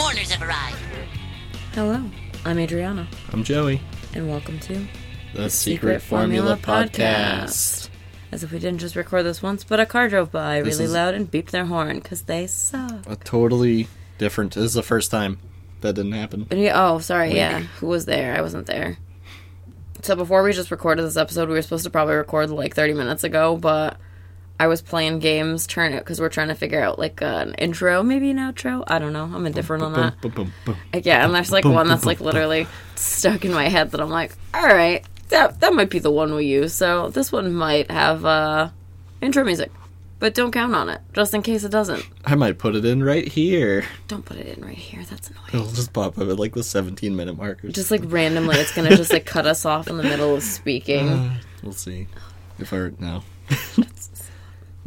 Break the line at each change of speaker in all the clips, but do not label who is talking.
mourners have arrived.
Hello, I'm Adriana,
I'm Joey.
and welcome to
The Secret, Formula, Podcast.
As if we didn't just record this once, but a car drove by
This
really
is-
loud and beeped their horn because they suck.
A totally different. This is the first time that didn't happen.
But yeah, oh, sorry,
Wink.
yeah. Who was there? I wasn't there. So before we just recorded this episode, we were supposed to probably record like 30 minutes ago, but I was playing games, trying it because we're trying to figure out like an intro, maybe an outro. I don't know. I'm indifferent on that. Like, yeah, and there's like one that's like literally stuck in my head that I'm like, all right, that that might be the one we use. So this one might have uh intro music, but don't count on it, just in case it doesn't.
I might put it in right here.
Don't put it in right here. That's annoying.
It'll just pop up at like the 17 minute marker.
Just like randomly, it's gonna just like cut us off in the middle of speaking.
Uh, we'll see. If I no.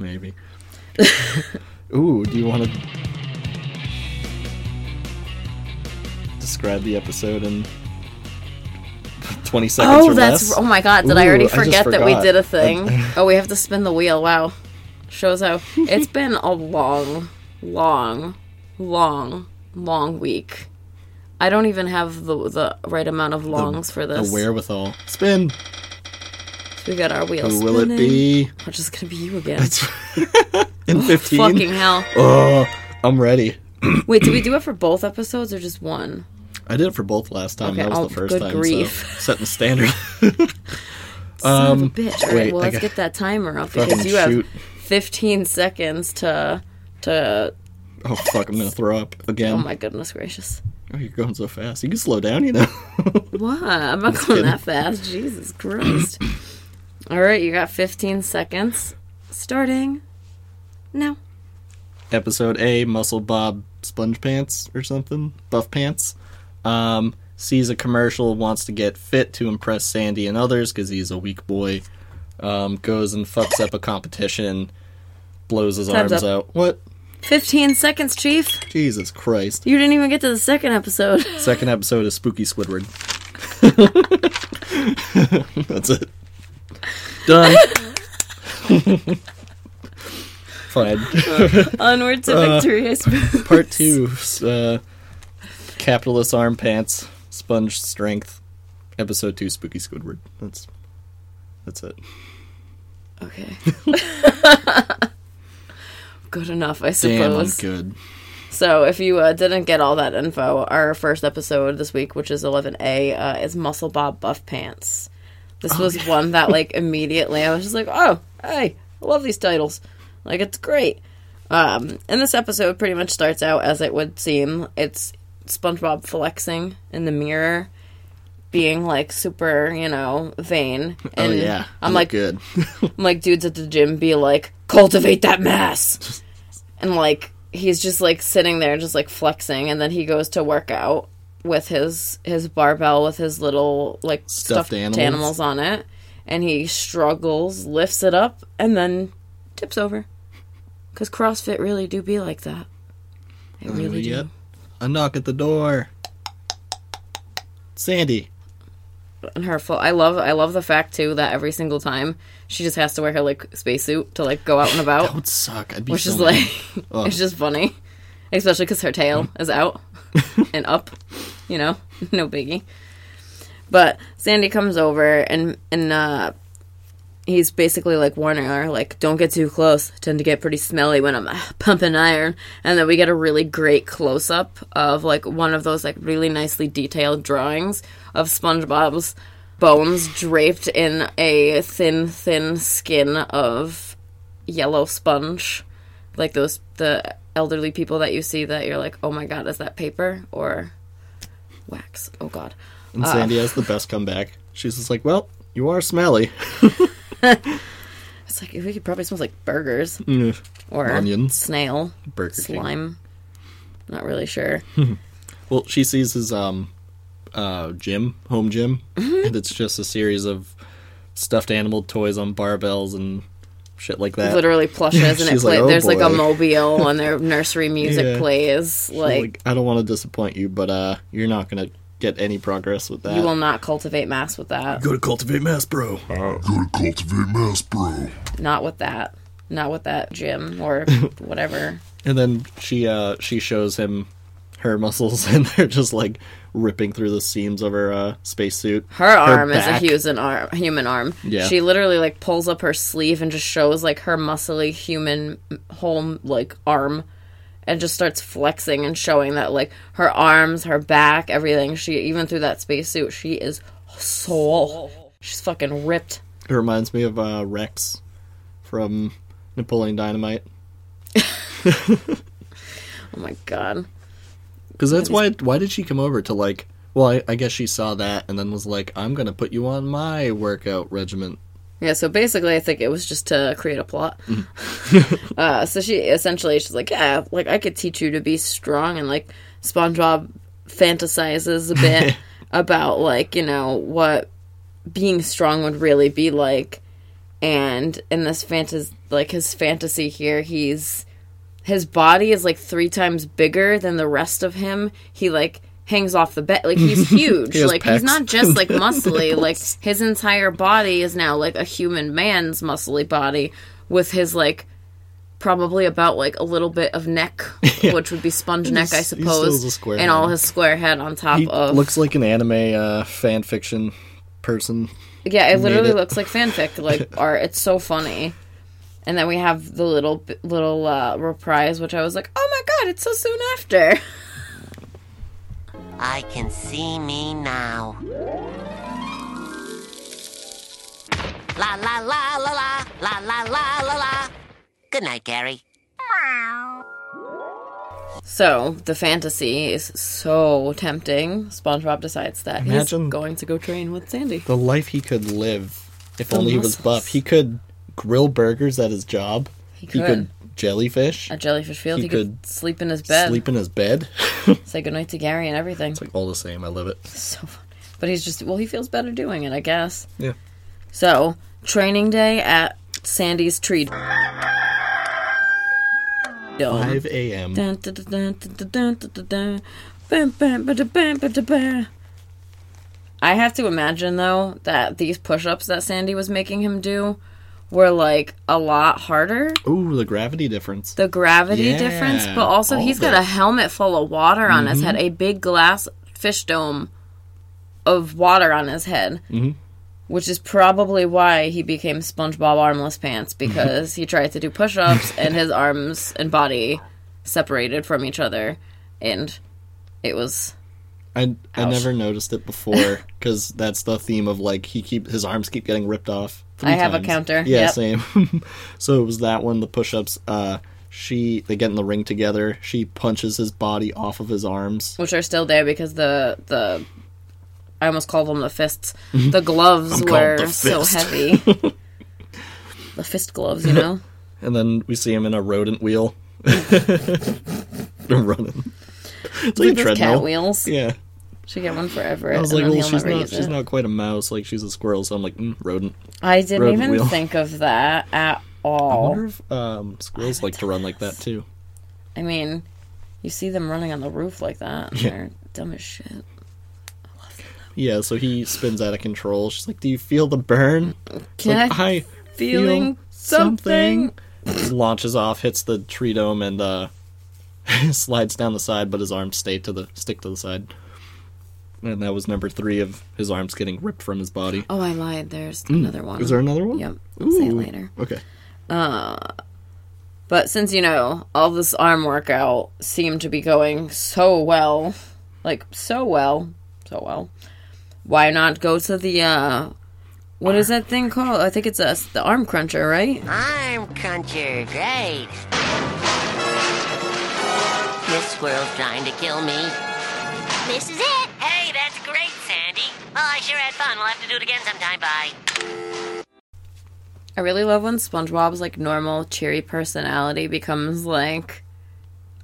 Maybe. Ooh, do you want to describe the episode in 20 seconds
Oh,
or
that's
less?
oh my god! Did I already
Ooh, I just
forget that we did a thing? oh, we have to spin the wheel. Wow, shows how it's been a long, long, long, long week. I don't even have the the right amount of longs for this.
The wherewithal. Spin.
We got our wheels.
Who will it be?
Which is gonna be you again?
in 15?
Fucking hell!
Oh, I'm ready.
Wait, did we do it for both episodes or just one?
I did it for both last time.
Okay,
that was
oh,
the first
good
time.
grief.
So setting the standard.
Son
Um,
of a bitch! All right,
wait,
well, let's get that timer up because you have 15 seconds to to.
oh fuck! I'm gonna throw up again.
Oh my goodness gracious!
Oh, you're going so fast. You can slow down, you know.
What? I'm not going
kidding.
that fast. Jesus Christ. All right, you got 15 seconds. Starting now.
Episode A: Muscle Bob Sponge Pants or something. Buff Pants. Um, sees a commercial, wants to get fit to impress Sandy and others because he's a weak boy. Um, goes and fucks up a competition. Blows his
Time's
arms
up.
out. What?
15 seconds, Chief.
Jesus Christ!
You didn't even get to the second episode.
Second episode is Spooky Squidward. That's it. Done. Fine.
Onward to
Uh,
victory, I suppose.
Part two. Uh, capitalist arm pants, sponge strength. Episode two, Spooky Squidward. That's that's it.
Okay. Good enough, I suppose.
Damn, I'm
suppose.
good.
So, if you uh, didn't get all that info, our first episode this week, which is 11A, uh, is Muscle Bob Buff Pants. This was one that, like, immediately I was just like, oh, hey, I love these titles. Like, it's great. Um, and this episode pretty much starts out as it would seem. It's SpongeBob flexing in the mirror, being, like, super, you know, vain.
Oh
And
yeah, I
I'm
look
like,
good.
I'm like dudes at the gym be like, cultivate that mass. and like he's just like sitting there just like flexing and then he goes to work out with his his barbell with his little like
Stuffed
stuffed,
animals.
animals. on it and he struggles, lifts it up and then tips over. Cuz CrossFit really do be like that. They really do.
Yep. A knock at the door. Sandy.
And her full I love I love the fact too that every single time she just has to wear her like spacesuit to like go out and about.
That would suck. I'd be
which
so
is like it's just funny especially because her tail is out and up you know no biggie. But sandy comes over and and uh he's basically like warning her like don't get too close. I tend to get pretty smelly when i'm uh, pumping iron. And then we get a really great close-up of like one of those like really nicely detailed drawings of spongebob's bones draped in a thin thin skin of yellow sponge. Like those the elderly people that you see that you're like oh my god is that paper? Or wax oh god
And Sandy has the best comeback. She's just like, "Well, you are smelly."
it's like it probably smells like burgers
Mm,
or
Onions.
snail
Burger King.
slime not really sure
Well, she sees his um uh gym, home gym,
Mm-hmm.
and it's just a series of stuffed animal toys on barbells and shit like that.
literally plushes and it
She's
play,
like, "Oh,
there's like a mobile and their nursery music
Yeah.
plays like,
like, I don't want to disappoint you, but uh you're not gonna get any progress with that.
you will not cultivate mass with that
go to cultivate mass, bro.
Go to cultivate mass, bro.
not with that not with that gym or whatever
And then she uh she shows him her muscles, and they're just like ripping through the seams of her uh, spacesuit.
Her arm is a human arm. Human arm.
Yeah.
She literally like pulls up her sleeve and just shows like her muscly human whole like arm, and just starts flexing and showing that like her arms, her back, everything. She even through that spacesuit, she is so she's fucking ripped.
It reminds me of uh, Rex from Napoleon Dynamite.
Oh my god.
Because that's why. Why did she come over to like? Well, I, I guess she saw that and then was like, "I'm gonna put you on my workout regimen."
Yeah, so basically, I think it was just to create a plot. uh, so she essentially, she's like, yeah, like I could teach you to be strong, and like SpongeBob fantasizes a bit about like you know what being strong would really be like, and in this fantasy, like his fantasy here, he's his body is like three times bigger than the rest of him. He like hangs off the bed like he's huge
He
like he's not just like muscly like his entire body is now like a human man's muscly body with his like probably about like a little bit of neck which would be sponge neck i
He's- he still
suppose
has a square
and all his square head on top
He
of
looks like an anime uh, fan fiction person.
Yeah, it literally
it.
looks like fanfic, like art. It's so funny. And then we have the little little uh, reprise, which I was like, "Oh my god, it's so soon after."
I can see me now. La la la la la la la la la la. Good night, Gary.
Wow So the fantasy is so tempting. SpongeBob decides that
Imagine-
he's going to go train with Sandy.
The life he could live if only he was buff. He could grill burgers at his job. He
could.
He could jellyfish.
A jellyfish field.
He,
he could,
could,
sleep in his bed.
Sleep in his bed.
Say goodnight to Gary and everything.
It's like all the same. I love it.
So fun. But he's just, well, he feels better doing it, I guess.
Yeah.
So, training day at Sandy's Tree.
5 a.m.
I have to imagine, though, that these push ups that Sandy was making him do were like a lot harder.
Ooh, the gravity difference.
The gravity
Yeah,
difference, but also he's got a helmet full of water on his
Mm-hmm.
head, a big glass fish dome of water on his head.
Mm-hmm.
Which is probably why he became SpongeBob Armless Pants because he tried to do push-ups and his arms and body separated from each other, and it was
I I never noticed it before because that's the theme of like he keep his arms keep getting ripped off.
I have a counter,
Yeah,
yep.
same. so it was that one. The push-ups. Uh, she they get in the ring together. She punches his body off of his arms.
which are still there because the the I almost called them the fists. The gloves
Mm-hmm. I'm called
were
the
so heavy. the fist gloves, you know.
And then we see him in a rodent wheel. running. It's like treadmill.
cat wheels.
Yeah.
Should get one for Everett.
I was like, well, she's not. She's
it.
not quite a mouse. Like she's a squirrel. So I'm like, mm, rodent.
I didn't
rodent
even
wheel.
think of that at all.
I wonder if um, squirrels like to run like that too.
I mean, you see them running on the roof like that. And
Yeah.
They're dumb as shit.
Yeah. So he spins out of control. She's like, "Do you feel the burn?"
Can
like,
I
I
feeling
feel
something?
Launches off, hits the tree dome, and uh, slides down the side. But his arms stay to the stick to the side. And that was number three of his arms getting ripped from his body.
Oh, I lied. There's another one.
Mm. Is there another one?
Yep. I'll say it later.
Okay.
Uh, But since, you know, all this arm workout seemed to be going so well, like so well, so well, why not go to the, uh, what is that thing called? I think it's a, the arm cruncher, right?
Arm cruncher, great. This squirrel's trying to kill me. This is it. Well, I sure had fun. We'll have to do it again sometime. Bye.
I really love when SpongeBob's like normal cheery personality becomes like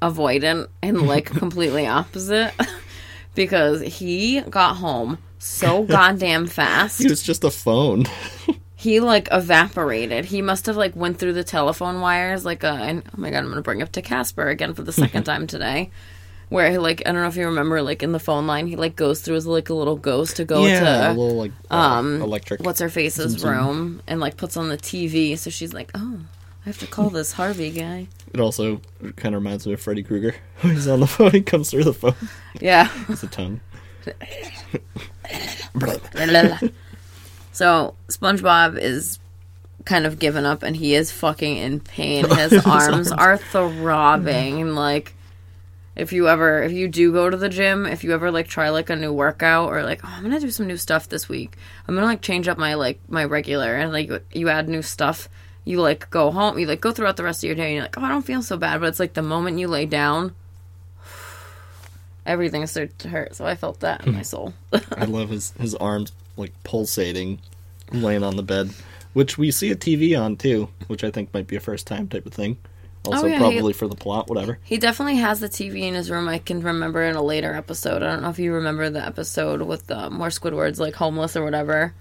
avoidant and like completely opposite because he got home so goddamn fast.
He was just a phone.
He like evaporated. He must have like went through the telephone wires like uh and oh my god, I'm gonna bring up to Casper again for the second time today. Where he like I don't know if you remember like in the phone line he like goes through as like a little ghost to go
yeah, a
to
little like um electric.
what's her face's room and like puts on the TV so she's like, Oh, I have to call this Harvey guy.
It also kind of reminds me of Freddy Krueger. He's on the phone. He comes through the phone.
Yeah.
It's a tongue.
so SpongeBob is kind of given up and he is fucking in pain. His, arms, are throbbing and like if you ever if you do go to the gym, if you ever like try like a new workout or like, oh, I'm gonna do some new stuff this week. I'm gonna like change up my like my regular and like you add new stuff. You like go home, you like go throughout the rest of your day and you're like, Oh, I don't feel so bad, but it's like the moment you lay down everything starts to hurt. So I felt that in my hmm. soul.
I love his his arms like pulsating, laying on the bed, which we see a TV on too, which I think might be a first time type of thing. Also,
Oh, yeah, he-
probably for the plot, whatever.
He definitely has the TV in his room. I can remember in a later episode. I don't know if you remember the episode with um, where Squidward's like homeless or whatever.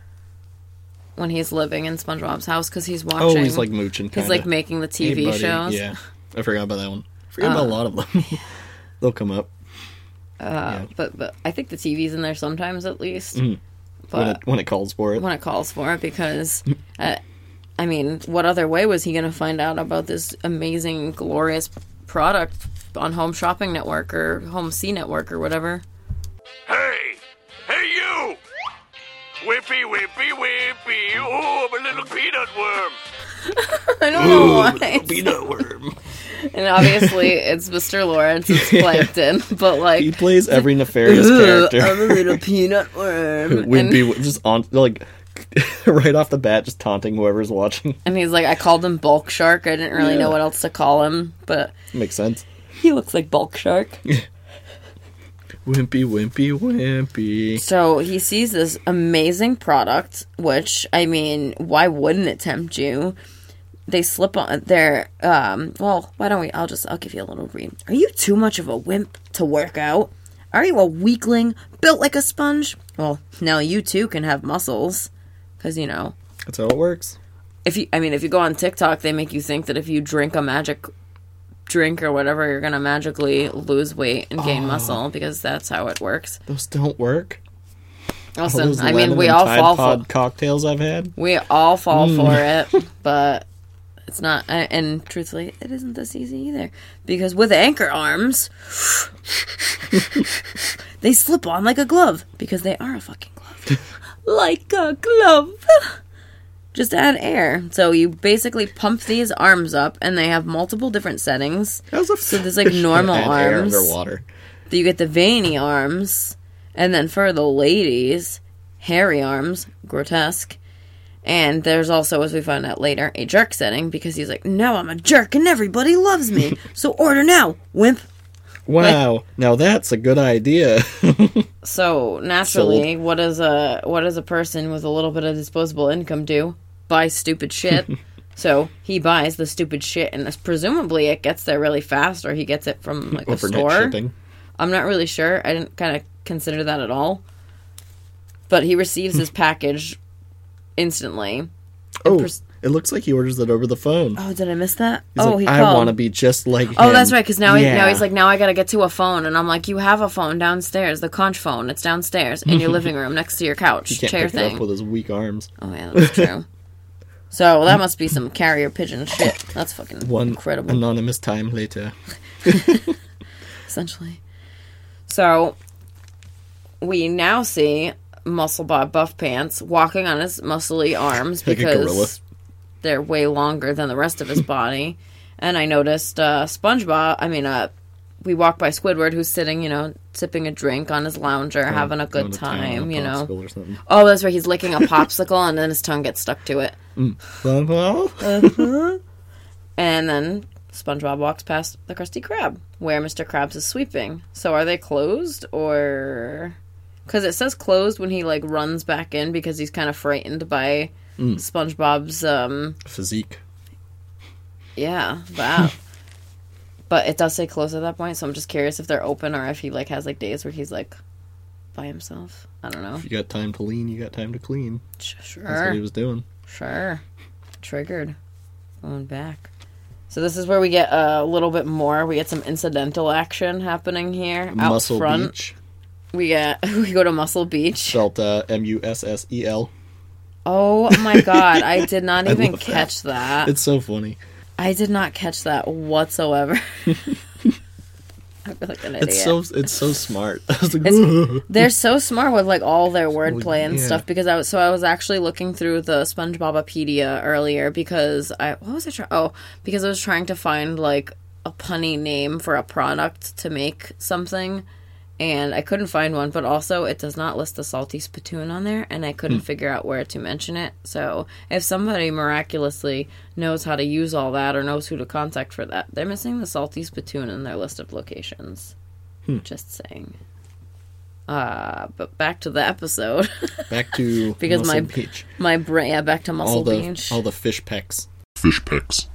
When he's living in SpongeBob's house because he's watching.
Oh, he's like mooching.
he's
Kinda.
like making the
Hey,
TV
buddy.
shows.
Yeah, I forgot about that one. I forgot
Uh,
about a lot of them. They'll come up
Uh, But but I think the TV's in there sometimes at least.
When
But
it when it calls for it.
when it calls for it because uh, I mean, what other way was he going to find out about this amazing, glorious product on Home Shopping Network or Home C Network or whatever?
Hey! Hey, you! Whippy, whippy, whippy! Oh, I'm a little peanut worm!
I don't know why.
Peanut worm.
And obviously, it's Mr. Lawrence, it's Plankton, but like,
He plays every nefarious character.
I'm a little peanut worm.
Wimpy,
And,
just on like right off the bat, just taunting whoever's watching.
and he's like, I called him Bulk Shark. I didn't really know what else to call him, but
Makes sense.
he looks like Bulk Shark.
Wimpy, wimpy, wimpy.
So he sees this amazing product, which I mean, why wouldn't it tempt you? They slip on their um well, why don't we I'll just I'll give you a little read. Are you too much of a wimp to work out? Are you a weakling built like a sponge? Well, now you too can have muscles cuz you know,
That's how it works.
if you I mean, if you go on TikTok, they make you think that if you drink a magic drink or whatever, you're going to magically lose weight and gain muscle because that's how it works.
Those don't work.
Listen, I mean, we all
Tide
fall for
cocktails I've had.
We all fall
Mm.
for it, but it's not. And truthfully, it isn't this easy either. Because with anchor arms, they slip on like a glove. Because they are a fucking glove. like a glove. Just add air. So you basically pump these arms up, and they have multiple different settings. So there's like normal arms.
underwater.
You get the veiny arms, and then for the ladies, hairy arms, grotesque. And there's also, as we find out later, a jerk setting because he's like, "No, I'm a jerk and everybody loves me. so order now, wimp."
Wow, now that's a good idea.
So naturally, what does a what does a person with a little bit of disposable income do? Buy stupid shit. so he buys the stupid shit, and presumably it gets there really fast, or he gets it from like a store.
shipping.
I'm not really sure. I didn't kind of consider that at all. But he receives hmm. his package instantly.
Oh,
pers-
it looks like he orders it over the phone.
Oh, did I miss that?
He's
oh,
like,
he
I
called.
want to be just like
Oh,
him."
that's right. Because now, he, now he's like, now I gotta get to a phone, and I'm like, you have a phone downstairs, the conch phone. It's downstairs in your living room next to your couch
can't
chair thing.
up with his weak arms.
Oh yeah, that's true. so that must be some carrier pigeon shit. That's fucking
One
incredible.
anonymous time later.
essentially. So we now see Muscle Bob Buff Pants walking on his muscly arms
Like
because they're way longer than the rest of his body. And I noticed uh, SpongeBob. I mean, uh, we walk by Squidward, who's sitting, you know, sipping a drink on his lounger, having a
Going
good
to town on
time.
a
You know.
popsicle or something.
Oh, that's right. He's licking a popsicle, and then his tongue gets stuck to it.
Well,
And then SpongeBob walks past the Krusty Krab, where Mr. Krabs is sweeping. So are they closed or? Because it says closed when he like runs back in because he's kind of frightened by SpongeBob's. um
physique.
Yeah, wow. but it does say closed at that point, so I'm just curious if they're open or if he like has like days where he's like by himself. I don't know.
If you got time to lean, you got time to clean.
Sh-
That's
Sure.
what he was doing.
Sure. Triggered. Going back. So this is where we get a little bit more. We get some incidental action happening here out
Muscle
front.
Beach.
We get we go to Muscle Beach.
Spelt uh, M U S S E L.
Oh my god, I did not even
love that.
catch that.
It's so funny.
I did not catch that whatsoever. I feel like an idiot.
It's so it's so smart. Like,
They're so smart with like all their wordplay and
yeah.
stuff because I was so I was actually looking through the SpongeBobopedia earlier because I what was I trying? Oh, because I was trying to find like a punny name for a product to make something, and I couldn't find one. But also, it does not list the salty spittoon on there, and I couldn't figure out where to mention it. So if somebody miraculously knows how to use all that or knows who to contact for that, they're missing the salty spittoon in their list of locations. Just saying. Uh, but back to the episode.
back to
Because my-
Muscle Beach.
My brain, yeah, back to Muscle
all the
Beach.
all the fish pecks.
Fish pecks.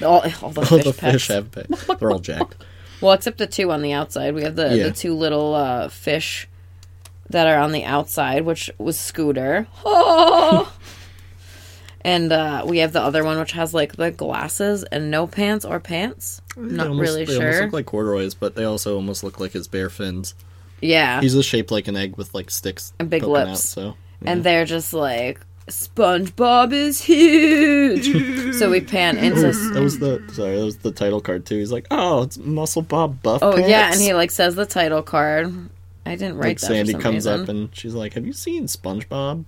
all, all the
All
fish
the
pecks.
fish have pecks. They're all jacked.
Well, except the two on the outside. We have the,
Yeah.
the two little uh, fish that are on the outside, which was Scooter. Oh! and uh, we have the other one, which has like the glasses and no pants or pants. I'm
They
not
almost-
really
they almost
sure.
look like corduroys, but they also almost look like his bare fins.
yeah.
He's just shaped like an egg with like sticks
And big lips.
Out, so
and they're just like SpongeBob is huge. so we pan into.
that was the sorry, that was the title card too. He's like, oh, it's Muscle Bob Buff.
Oh yeah, and he like says the title card. I didn't write
like
that.
Sandy comes
reason.
up and she's like, "Have you seen SpongeBob?"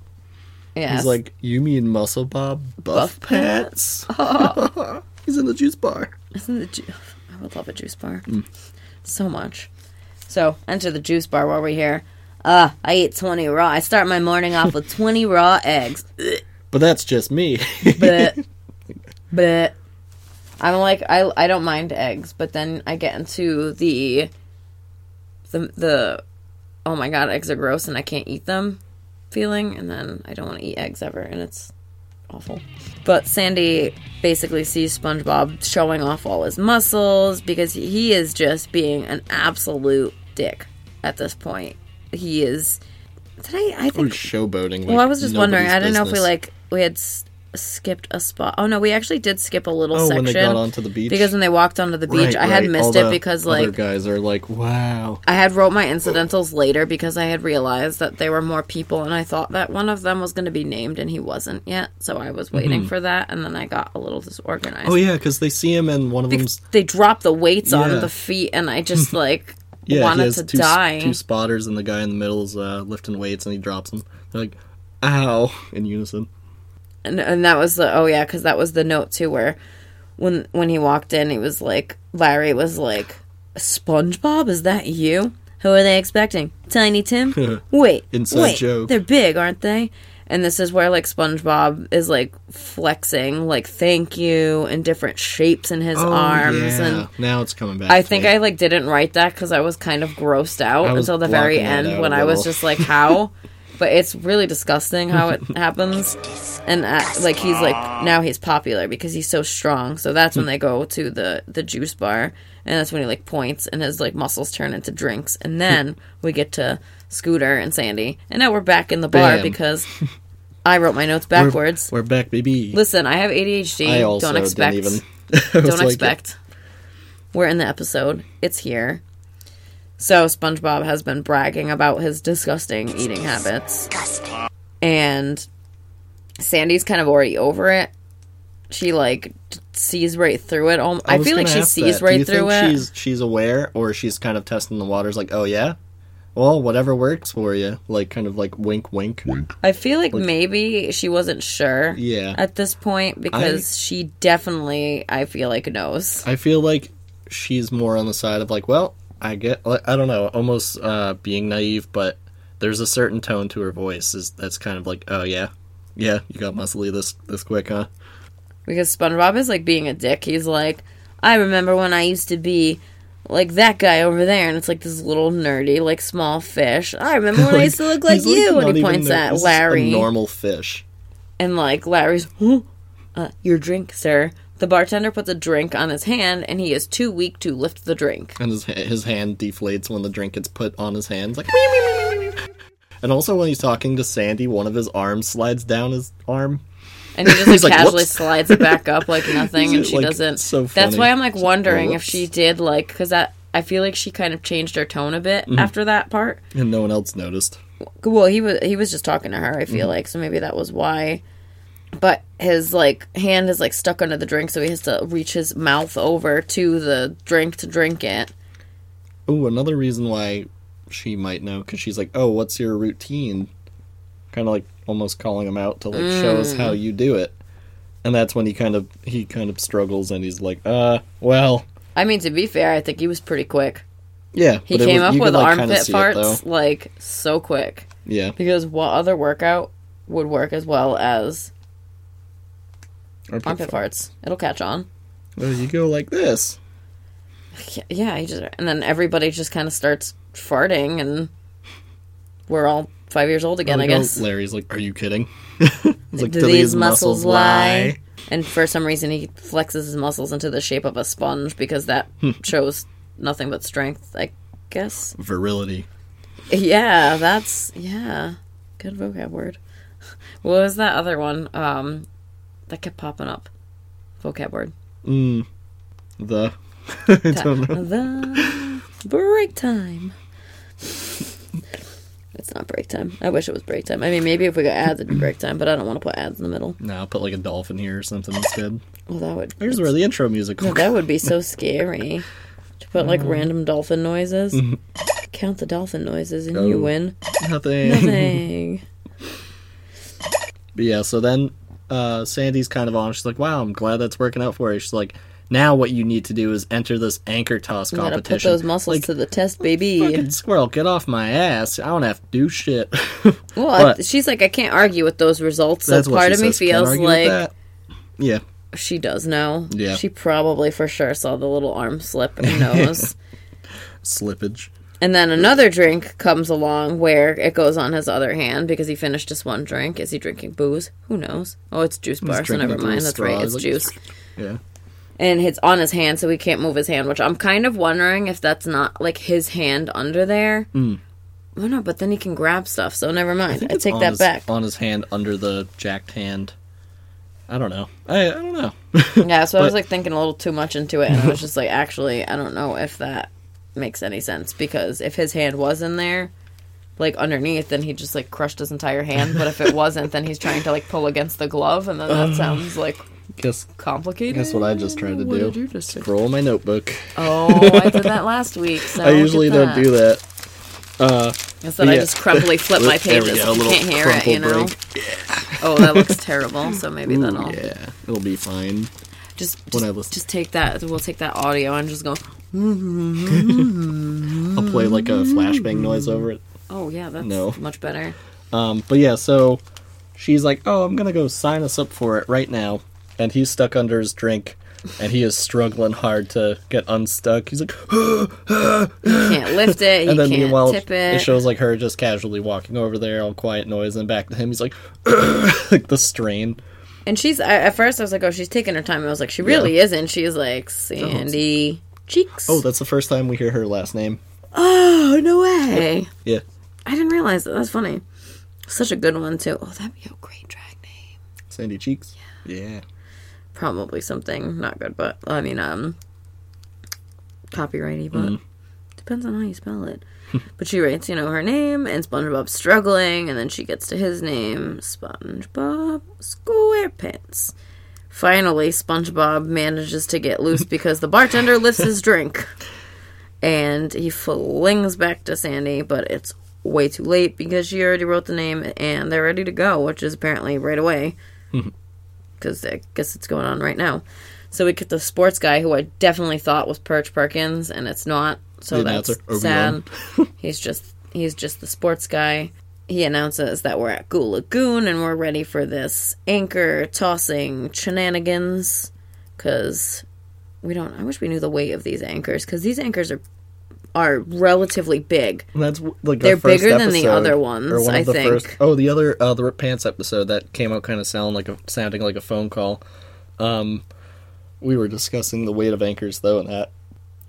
yes.
He's like, "You mean Muscle Bob Buff,
Buff
Pants?" He's in the juice bar.
Isn't the ju- I would love a juice bar
Mm.
so much. So enter the juice bar while we're here. Uh, I eat twenty raw. I start my morning off with twenty raw eggs.
But that's just me.
But, but I'm like I I don't mind eggs, but then I get into the the the oh my god, eggs are gross and I can't eat them feeling, and then I don't want to eat eggs ever, and it's awful. But Sandy basically sees SpongeBob showing off all his muscles because he is just being an absolute dick at this point. He is. Did I? I
Or
think
showboating.
well, I was just wondering. I don't know if we like we had s- skipped a spot. Oh no, we actually did skip a little
Oh,
section
when they got onto the beach.
because when they walked onto the beach,
Right,
I had
right.
missed
All
it
the
because
other
like
guys are like, "Wow."
I had wrote my incidentals later because I had realized that there were more people, and I thought that one of them was going to be named, and he wasn't yet. So I was waiting for that, and then I got a little disorganized.
Mm-hmm. Oh yeah, because they see him and one of them's
They drop the weights on
Yeah.
the feet, and I just like
yeah, he
wanted
has
to
two,
die.
two spotters and the guy in the middle's uh, lifting weights and he drops them. They're like, "Ow!" in unison.
and, and that was the oh yeah because that was the note too where when when he walked in he was like larry was like spongebob is that you who are they expecting tiny tim wait
Inside
wait
joke.
they're big aren't they and this is where like spongebob is like flexing like thank you in different shapes in his arms
Oh, yeah.
and
now it's coming back.
I think
me.
I like didn't write that because I was kind of grossed out until the very end when I was just like, "How?" but it's really disgusting how it happens, and uh, like he's like now he's popular because he's so strong. So that's when they go to the the juice bar, and that's when he like points and his like muscles turn into drinks, and then we get to Scooter and Sandy, and now we're back in the bar
Bam.
because I wrote my notes
We're-
backwards.
We're, back, baby.
Listen, I have ADHD.
I also
don't expect.
even.
Don't
like,
expect. We're in the episode. It's here. So SpongeBob has been bragging about his disgusting eating habits. And Sandy's kind of already over it. She like sees right through it. Alm- I, feel like she sees
that.
right through it.
She's she's aware, or she's kind of testing the waters. Like, oh yeah, well, whatever works for you. Like, kind of like wink, wink.
Wink.
I feel like maybe she wasn't sure
Yeah.
at this point because she definitely I feel like knows.
I feel like she's more on the side of like, well, I get, like, I don't know, almost uh, being naive, but there's a certain tone to her voice is that's kind of like, oh yeah, yeah, you got muscly this this quick, huh?
because SpongeBob is like being a dick. He's like, I remember when I used to be like that guy over there, and it's like this little nerdy, like small fish. I remember when I used to look like you,
not
and he points
there.
at
This
Larry,
a normal fish.
and like Larry's, huh? uh, your drink, sir. The bartender puts a drink on his hand, and he is too weak to lift the drink.
and his his hand deflates when the drink gets put on his hand. Like, and also when he's talking to Sandy, one of his arms slides down his arm.
And he just like
like,
casually
"Whoops."
slides it back up like nothing, and she
like,
doesn't.
so
That's why I'm like wondering
"Oh,
if she did like because that I feel like she kind of changed her tone a bit
Mm-hmm.
after that part.
And no one else noticed.
Well, he was he was just talking to her. I
Mm-hmm.
feel like so maybe that was why. but his like hand is like stuck under the drink, so he has to reach his mouth over to the drink to drink it.
Oh, another reason why she might know because she's like, "Oh, what's your routine?" Kind of like almost calling him out to like show us how you do it, and that's when he kind of he kind of struggles and he's like, "Uh, well,
I mean, to be fair, I think he was pretty quick.
yeah."
He came
was-
up with
like,
armpit
see it,
farts like so quick.
Yeah,
Because what other workout would work as well as
armpit,
armpit
fart.
farts? It'll catch on.
Well, you go like this.
Yeah, Yeah, he just and then everybody just kind of starts farting, and we're all five years old again. I
oh,
guess.
Larry's like, "Are you kidding?" Like,
Do these muscles lie? And for some reason, he flexes his muscles into the shape of a sponge because that
Hmm.
shows nothing but strength. I guess.
Virility.
Yeah, that's yeah, good vocab word. What was that other one? Um, that kept popping up. Vocab word.
Mm. The. I don't know.
The break time. It's not break time. I wish it was break time. I mean, maybe if we got ads, it'd be break time, but I don't want to put ads in the middle.
No, I'll put like a dolphin here or something instead.
Well, that would
Here's where the intro music.
no, that would be so scary. To put like random dolphin noises. Count the dolphin noises, and you
Oh.
win
Nothing.
nothing.
But yeah, so then uh, Sandy's kind of on. She's like, "Wow, I'm glad that's working out for you." She's like, "Now what you need to do is enter this anchor toss
You gotta
competition."
put those muscles
like,
to the test, baby.
fucking squirrel, get off my ass! I don't have to do shit.
Well, I-
But-
she's like, I can't argue with those results. So part
she
of me
says.
Feels like
yeah,
she does know.
Yeah.
She probably for sure saw the little arm slip and knows.
slippage.
and then another drink comes along where it goes on his other hand because he finished just one drink. Is he drinking booze? Who knows? Oh, it's juice bar, so never mind. That's
straw.
right, it's
like,
juice.
Yeah,
And it's on his hand, so he can't move his hand, which I'm kind of wondering if that's not like his hand under there. Mm. Oh no, but then he can grab stuff, so never mind. I,
It's
take that
his,
back.
On his hand, under the jacked hand. I don't know. I, I don't know.
Yeah, so I was like thinking a little too much into it, and I was just like, actually, I don't know if that makes any sense because if his hand was in there, like underneath, then he just like crushed his entire hand. But if it wasn't, then he's trying to like pull against the glove, and then that sounds like
guess
complicated.
guess what I just tried to
What
do?
did you just do?
Scroll my notebook.
Oh, I did that last week. So
I usually don't do that. Uh,
Instead, I just crumply flip my pages.
go,
you can't hear it, you know.
break.
Oh, that looks terrible. So maybe that'll
yeah, it'll be fine.
just
When
just,
I listen.
just take that. We'll take that audio and just go.
I'll play like a flashbang noise over it.
Oh yeah, that's
No.
much better.
Um, but yeah, so she's like, "Oh, I'm gonna go sign us up for it right now," and he's stuck under his drink, and he is struggling hard to get unstuck. He's like, ah, ah,
can't lift it. He
and then
can't
meanwhile,
tip it.
it shows like her just casually walking over there, all quiet noise, and back to him. He's like, like the strain.
and she's I, at first I was like, oh, she's taking her time. I was like, she really isn't. She's like Sandy Cheeks.
Oh, that's the first time we hear her last name.
oh no way!
Yeah,
I didn't realize that. That's funny. Such a good one too. Oh, that'd be a great drag name.
Sandy Cheeks. Yeah.
Probably something not good, but I mean, um, copyrighty, but depends on how you spell it. but she writes, you know, her name and SpongeBob's struggling, and then she gets to his name, SpongeBob SquarePants. Finally, SpongeBob manages to get loose because the bartender lifts his drink. And he flings back to Sandy, but it's way too late because she already wrote the name and they're ready to go, which is apparently right away. Because I guess it's going on right now. So we get the sports guy who I definitely thought was Perch Perkins, and it's not. So
The
that's sad. He's just he's just the sports guy. He announces that we're at Goo Lagoon and we're ready for this anchor tossing shenanigans. Because we don't. I wish we knew the weight of these anchors because these anchors are are relatively big.
And that's like
They're bigger than the other ones,
one
I
the
think.
First, oh, the other uh, the Rip Pants episode that came out kind of sound like a sounding like a phone call. Um, we were discussing the weight of anchors though, and that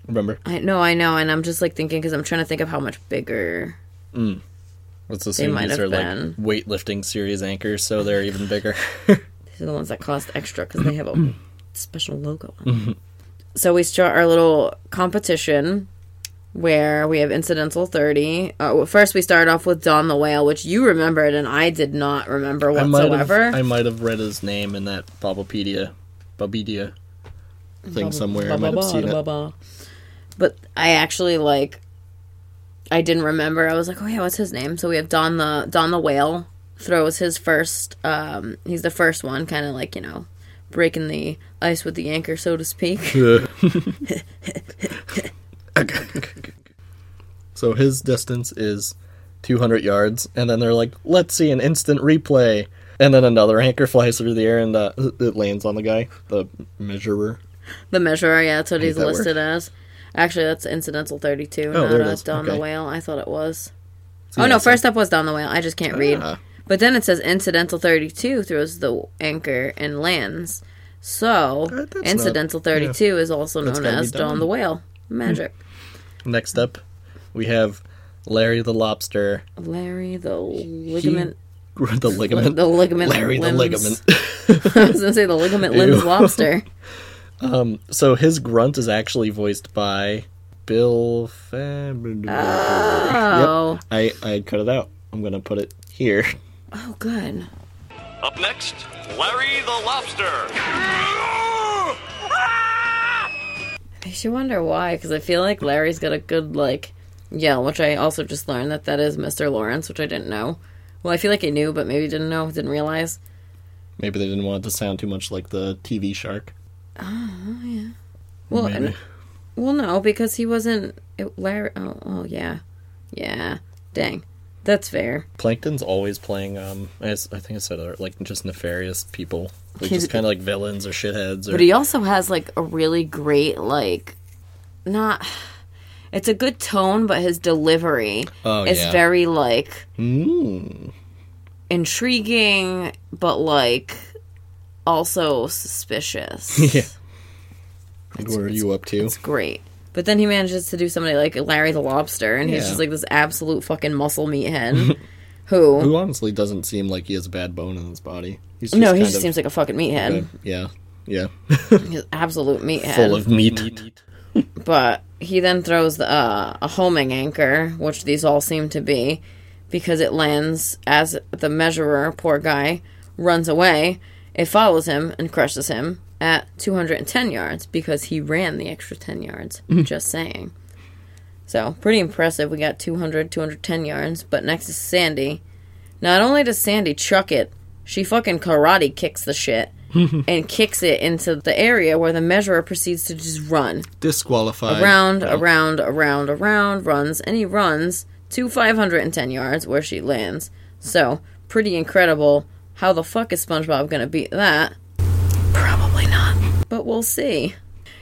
remember
I know, I know, and I'm just like thinking because I'm trying to think of how much bigger.
let's assume
might
these are
been.
like weightlifting series anchors, so they're even bigger.
These are the ones that cost extra because they have a special logo. on them. So we start our little competition where we have incidental 30. Uh, well, first, we start off with Don the Whale, which you remembered and I did not remember whatsoever.
I might have read his name in that Bobopedia, Bobedia thing somewhere. I might have seen it.
But I actually like I didn't remember. I was like, "Oh yeah, what's his name?" So we have Don the Don the Whale throws his first um he's the first one kind of like, you know, breaking the ice with the anchor so to speak.
so his distance is 200 yards, and then they're like, "Let's see an instant replay." And then another anchor flies through the air, and uh, it lands on the guy, the measurer.
the measurer, yeah, that's what he's
that
listed as. Actually, that's incidental 32,
Oh,
not uh,
is.
Don the Whale. I thought it was.
So,
oh
yeah,
no,
so-
first up was Don the Whale. I just can't read.
Ah.
But then it says incidental 32 throws the anchor and lands. So,
Uh, that's not-
incidental 32 is also known as Don. the Whale. Magic.
Next up, we have Larry the lobster.
Larry the ligament.
the ligament.
The ligament.
Larry the ligament.
I was going to say the ligament limbs
Ew.
lobster.
Um, so his grunt is actually voiced by Bill Faber.
Oh.
I I cut it out. I'm gonna put it here.
Oh, good.
Up next, Larry the Lobster. Ah!
Makes you wonder why, because I feel like Larry's got a good, like, yell, which I also just learned that that is Mr. Lawrence, which I didn't know. Well, I feel like I knew, but maybe didn't know, didn't realize.
Maybe they didn't want it to sound too much like the TV shark.
Oh
yeah.
Well, and, well, no, because he wasn't it, Larry. Oh, oh, yeah, yeah. Dang, that's fair.
Plankton's always playing. Um, I, I think I said like just nefarious people, like
He's-
just kind of like villains or shitheads. Or
But he also has like a really great, like, not. It's a good tone, but his delivery
Oh,
is
yeah.
very like
Mm.
intriguing, but like also suspicious.
yeah. Like, what are you up to?
It's great. But then he manages to do somebody like Larry the Lobster, and he's
Yeah.
just like this absolute fucking muscle meathead. who?
Who honestly doesn't seem like he has a bad bone in his body. He's just
no, he
kind
just
of-
seems like a fucking meathead.
Yeah, yeah,
He's absolute meathead.
full of meat.
But he then throws the, uh, a homing anchor, which these all seem to be, because it lands as the measurer, poor guy, runs away. It follows him and crushes him at 210 yards because he ran the extra 10 yards. Mm-hmm. Just saying. So, pretty impressive. We got 200, 210 yards. But next is Sandy. Not only does Sandy chuck it, she fucking karate kicks the shit and kicks it into the area where the measurer proceeds to just run
Disqualified.
around, around, around, around, runs, and he runs to 510 yards where she lands. So, pretty incredible. How the fuck is SpongeBob gonna beat that? Probably not. But we'll see.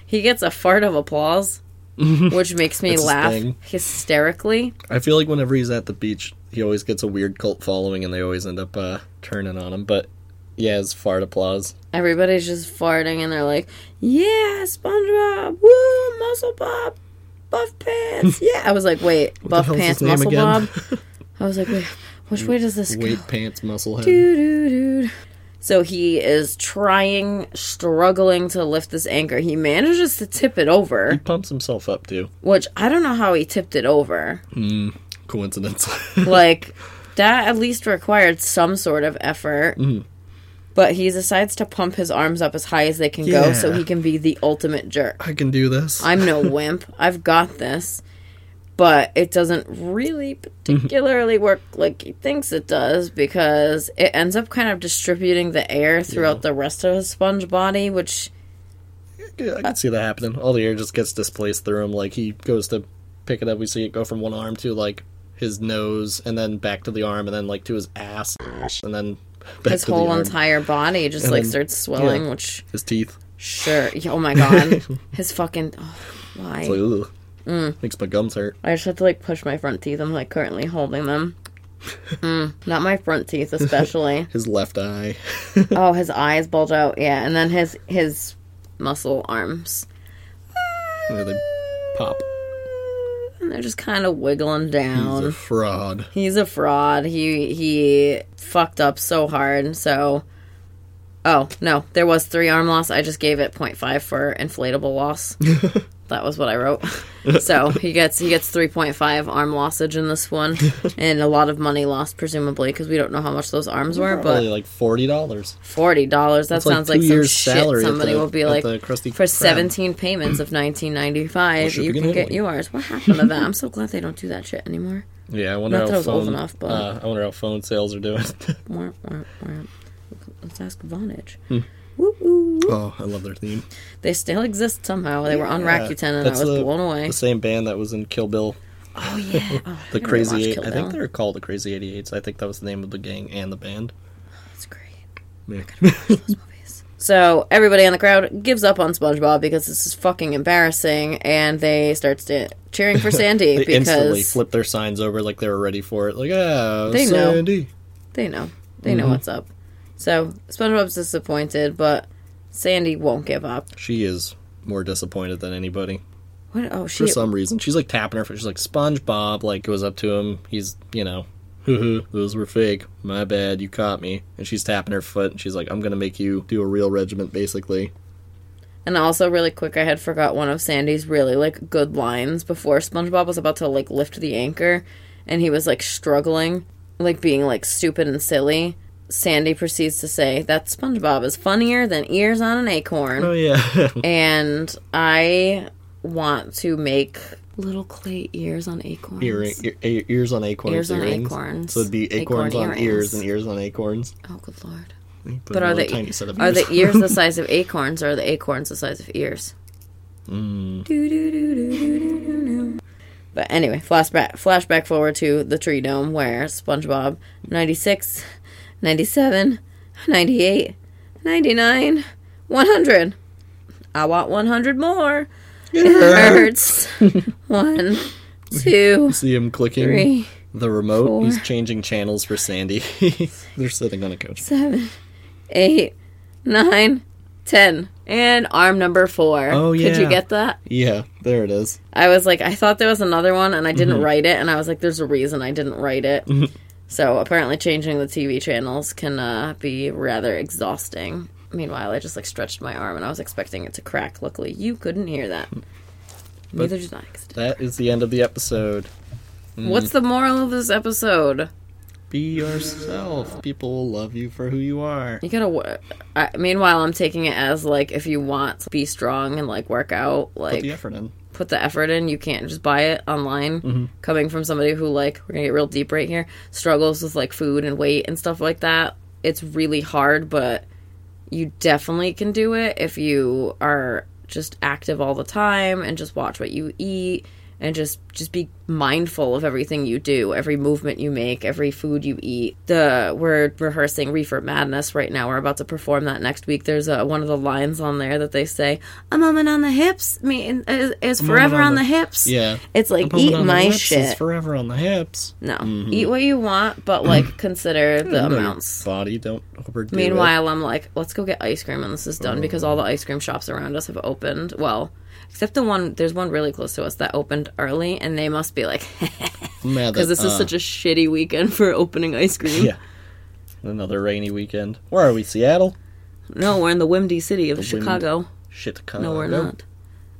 He gets a fart of applause, which makes me
It's his
laugh
thing.
hysterically.
I feel like whenever he's at the beach, he always gets a weird cult following, and they always end up uh, turning on him. But yeah, his fart applause.
Everybody's just farting and they're like, Yeah, SpongeBob, woo, muscle Bob, buff pants. Yeah. I was like, Wait, buff
hell's
pants,
name
muscle
again?
Bob? I was like, Wait, which way does this go?
Weight pants, muscle head.
Doo, doo, doo. So he is trying, struggling to lift this anchor. He manages to tip it over.
He pumps himself up too.
which I don't know how he tipped it over.
Coincidence.
like, that at least required some sort of effort.
Mm-hmm.
But he decides to pump his arms up as high as they can go so he can be the ultimate jerk.
I can do this.
I'm no wimp. I've got this. But it doesn't really particularly work like he thinks it does because it ends up kind of distributing the air throughout the rest of his sponge body, which
Yeah, I can see that happening. All the air just gets displaced through him. Like he goes to pick it up, we see it go from one arm to like his nose, and then back to the arm, and then like to his ass, and then
his whole
the
entire body just
And
like
then-
starts swelling,
yeah.
which
his teeth.
sure. Oh my god. his fucking. Oh, why?
It's like, ugh.
Mm.
Makes my gums hurt.
I just have to like push my front teeth. I'm like currently holding them. Mm, not my front teeth, especially.
His left eye.
oh, his eyes bulge out. Yeah, and then his his muscle arms,
Where they pop.
and they're just kind of wiggling
He's
down.
a fraud.
He's a fraud. He he fucked up so hard. So, oh no, there was three arm loss. I just gave it 0.5 for inflatable loss. That was what I wrote. so he gets he gets three point five arm lossage in this one, and a lot of money lost presumably because we don't know how much those arms were.
Probably
But
like forty dollars.
forty dollars that
That's like
sounds
two
like, some
years'
shit.
salary
Somebody
the-
will be like for
Krab.
seventeen payments of nineteen ninety five, you can get yours. What happened to that? I'm so glad they don't do that shit anymore.
Yeah, I wonder
Not
how
that I was
phone.
old enough, but-
uh, I wonder how phone sales are doing.
Let's ask Vonage.
Hmm.
Woo woo.
oh, I love their theme.
They still exist somehow. They were on
Yeah,
Rakuten, and I
that's
was
the-
blown away.
The same band that was in Kill Bill,
Oh yeah, oh,
the
I
Crazy Eight. I think they're called the Crazy Eighty Eights. I think that was the name of the gang and the band.
That's great.
Yeah.
movies. So everybody in the crowd gives up on SpongeBob because this is fucking embarrassing, and they start sta cheering for Sandy because
they instantly flip their signs over like they were ready for it. Like, ah,
They know. They know they
Mm-hmm.
know what's up. So SpongeBob's disappointed, but Sandy won't give up.
She is more disappointed than anybody
What? Oh,
for some reason. She's like tapping her foot. She's like, SpongeBob, like, goes up to him. He's, you know, hoo hoo, those were fake. My bad, you caught me. And she's tapping her foot, and she's like, I'm gonna make you do a real regiment, basically.
And also, really quick, I had forgot one of Sandy's really like good lines before SpongeBob was about to like lift the anchor, and he was like struggling, like being like stupid and silly. Sandy proceeds to say that SpongeBob is funnier than ears on an acorn,
Oh, yeah.
and I want to make little clay ears on acorns.
Earring, ear, ear- ears on acorns.
Ears on
earrings.
acorns.
So it'd be
Acorn
acorns on
earrings.
ears and ears on acorns.
Oh, good lord!
But,
are the
tiny set of
are
ears.
the ears the size of acorns, or are the acorns the size of ears?
Mm.
But anyway, flashback flashback forward to the tree dome where SpongeBob 96, 97, 98, 99, 100. I want 100 more. It hurts. One, two,
See him clicking
three,
the remote.
four.
He's changing channels for Sandy. They're sitting on a couch.
seven, eight, nine, ten. And arm number four.
Oh, yeah.
Could you get that?
Yeah, there it is.
I was like, I thought there was another one, and I didn't
Mm-hmm.
write it, and I was like, there's a reason I didn't write it. So apparently, changing the TV channels can uh, be rather exhausting. Meanwhile, I just like stretched my arm, and I was expecting it to crack. Luckily, you couldn't hear that. Neither did I.
That is the end of the episode.
didn't. What's the moral of this episode?
Be yourself. People will love you for who you are.
You gotta. I, meanwhile, I'm taking it as like if you want to be strong and like work out,
Put
like
the effort in.
Put the effort in. You can't just buy it online.
Mm-hmm.
Coming from somebody who like we're gonna get real deep right here, struggles with like food and weight and stuff like that. It's really hard, but you definitely can do it if you are just active all the time and just watch what you eat and just just be mindful of everything you do, every movement you make, every food you eat. The we're rehearsing Reefer Madness right now. We're about to perform that next week. There's a, one of the lines on there that they say, "A moment on the hips mean is, is forever
on
on
the-
the, hips."
Yeah.
It's like eat my shit.
forever on the hips.
no, mm-hmm. eat what you want, but like consider the amounts.
Body, don't overdo
Meanwhile, I'm like, let's go get ice cream when this is done because oh. all the ice cream shops around us have opened. Well, except the one, there's one really close to us that opened early, and they must be like,
Because
this is such a uh, shitty weekend for opening ice cream.
Yeah. Another rainy weekend. Where are we? Seattle?
No, we're in the windy city of
wind-
Chicago.
Shit.
No, we're not.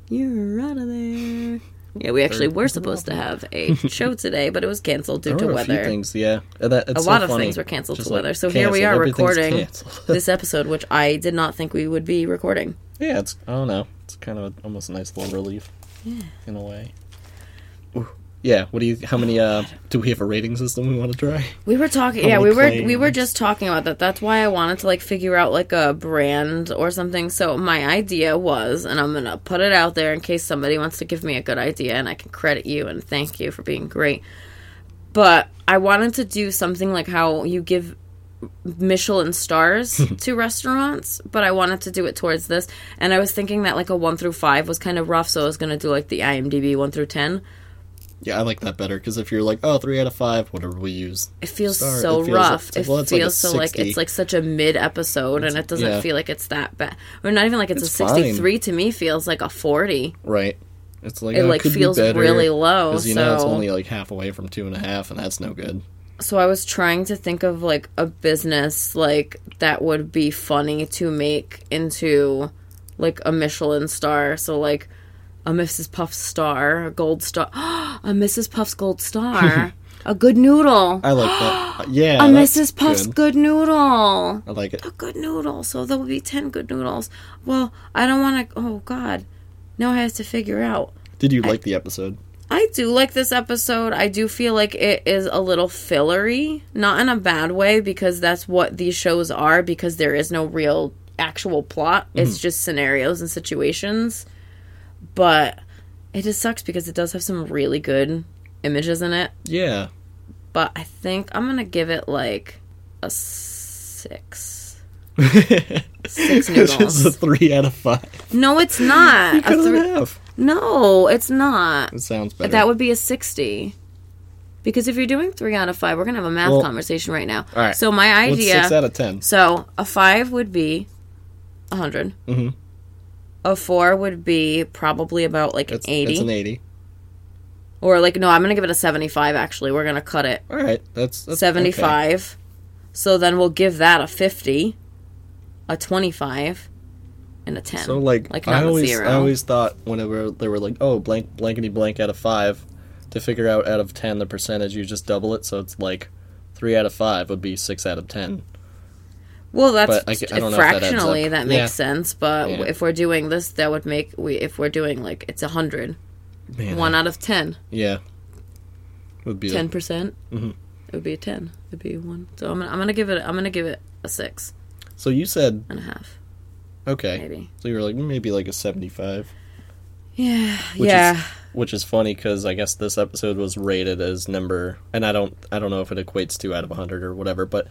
You're out of there. Yeah, we actually were supposed to have a show today, but it was canceled due to
were a
weather.
things, yeah. Uh, that, it's
A
so
lot of
funny.
things were canceled
Just
to
like
weather. So here we are recording this episode, which I did not think we would be recording.
yeah, it's I don't know. It's kind of a, almost a nice little relief. Yeah. In a way. Yeah. What do you? How many? uh Do we have a rating system we want to try?
We were talking,
How
yeah, we
many
were we were just talking about that. That's why I wanted to like figure out like a brand or something. So my idea was, and I'm gonna put it out there in case somebody wants to give me a good idea, and I can credit you and thank you for being great. But I wanted to do something like how you give Michelin stars to restaurants, but I wanted to do it towards this. And I was thinking that like a one through five was kind of rough, so I was gonna do like the IMDb one through ten.
Yeah, I like that better because if you're like, oh, three out of five, whatever we use.
It feels
Star-
so
it feels-
rough.
like-
it
well, it's like
feels so like it's like such a mid episode, and it doesn't
yeah.
feel like it's that bad. Or not even like it's,
It's
a sixty-three. To me, feels like a forty.
Right. It's like
It,
oh,
like,
could be
feels
better,
really low,
'cause you know it's only like half away from two and a half, and that's no good.
So I was trying to think of like a business like that would be funny to make into like a Michelin star. So like a Mrs. Puff's star, a gold star, a Mrs. Puff's gold star, a good noodle,
I like that. Uh, yeah,
a
that's
Mrs. Puff's
good.
good noodle.
I like it.
a good noodle. So there will be 10 good noodles. Well, I don't want to. Oh, God. Now I have to figure out.
Did you like the episode?
I do like this episode. I do feel like it is a little fillery. Not in a bad way, because that's what these shows are, because there is no real actual plot. It's mm-hmm. just scenarios and situations. But it just sucks because it does have some really good images in it.
Yeah.
But I think I'm going to give it like a six.
Six
noodles.
It's a three out of five.
No, it's not. A
it in
three-
half.
no, it's not.
It sounds better.
That would be a 60. Because if you're doing three out of five, we're going to have a math
Well,
conversation right now.
all right.
So my
What's
idea.
six out of ten?
so a five would be a 100.
Mhm.
A four would be probably about like
It's,
an 80.
it's an eighty.
or like, no, I'm going to give it a 75 actually. We're going to cut it.
All right, that's, that's
75. So then we'll give that a 50, a 25, and a 10.
So like,
like
I always
zero.
I always thought whenever they were like, oh, blank blankety blank out of five, to figure out out of ten the percentage, you just double it. So it's like three out of five would be six out of ten.
Well, that's
But I I don't know if that
fractionally that, makes
Yeah.
sense. But
Yeah.
if we're doing this, that would make we if we're doing like it's a hundred, one out of ten,
yeah, would be
ten percent.
Mhm.
It would be a ten. It'd be one. So I'm gonna, I'm gonna give it I'm gonna give it a six
So you said
and a half,
okay.
maybe.
So you were like maybe like a seventy-five,
Yeah,
Which
yeah.
is- which is funny because I guess this episode was rated as number, and I don't I don't know if it equates to out of hundred or whatever, but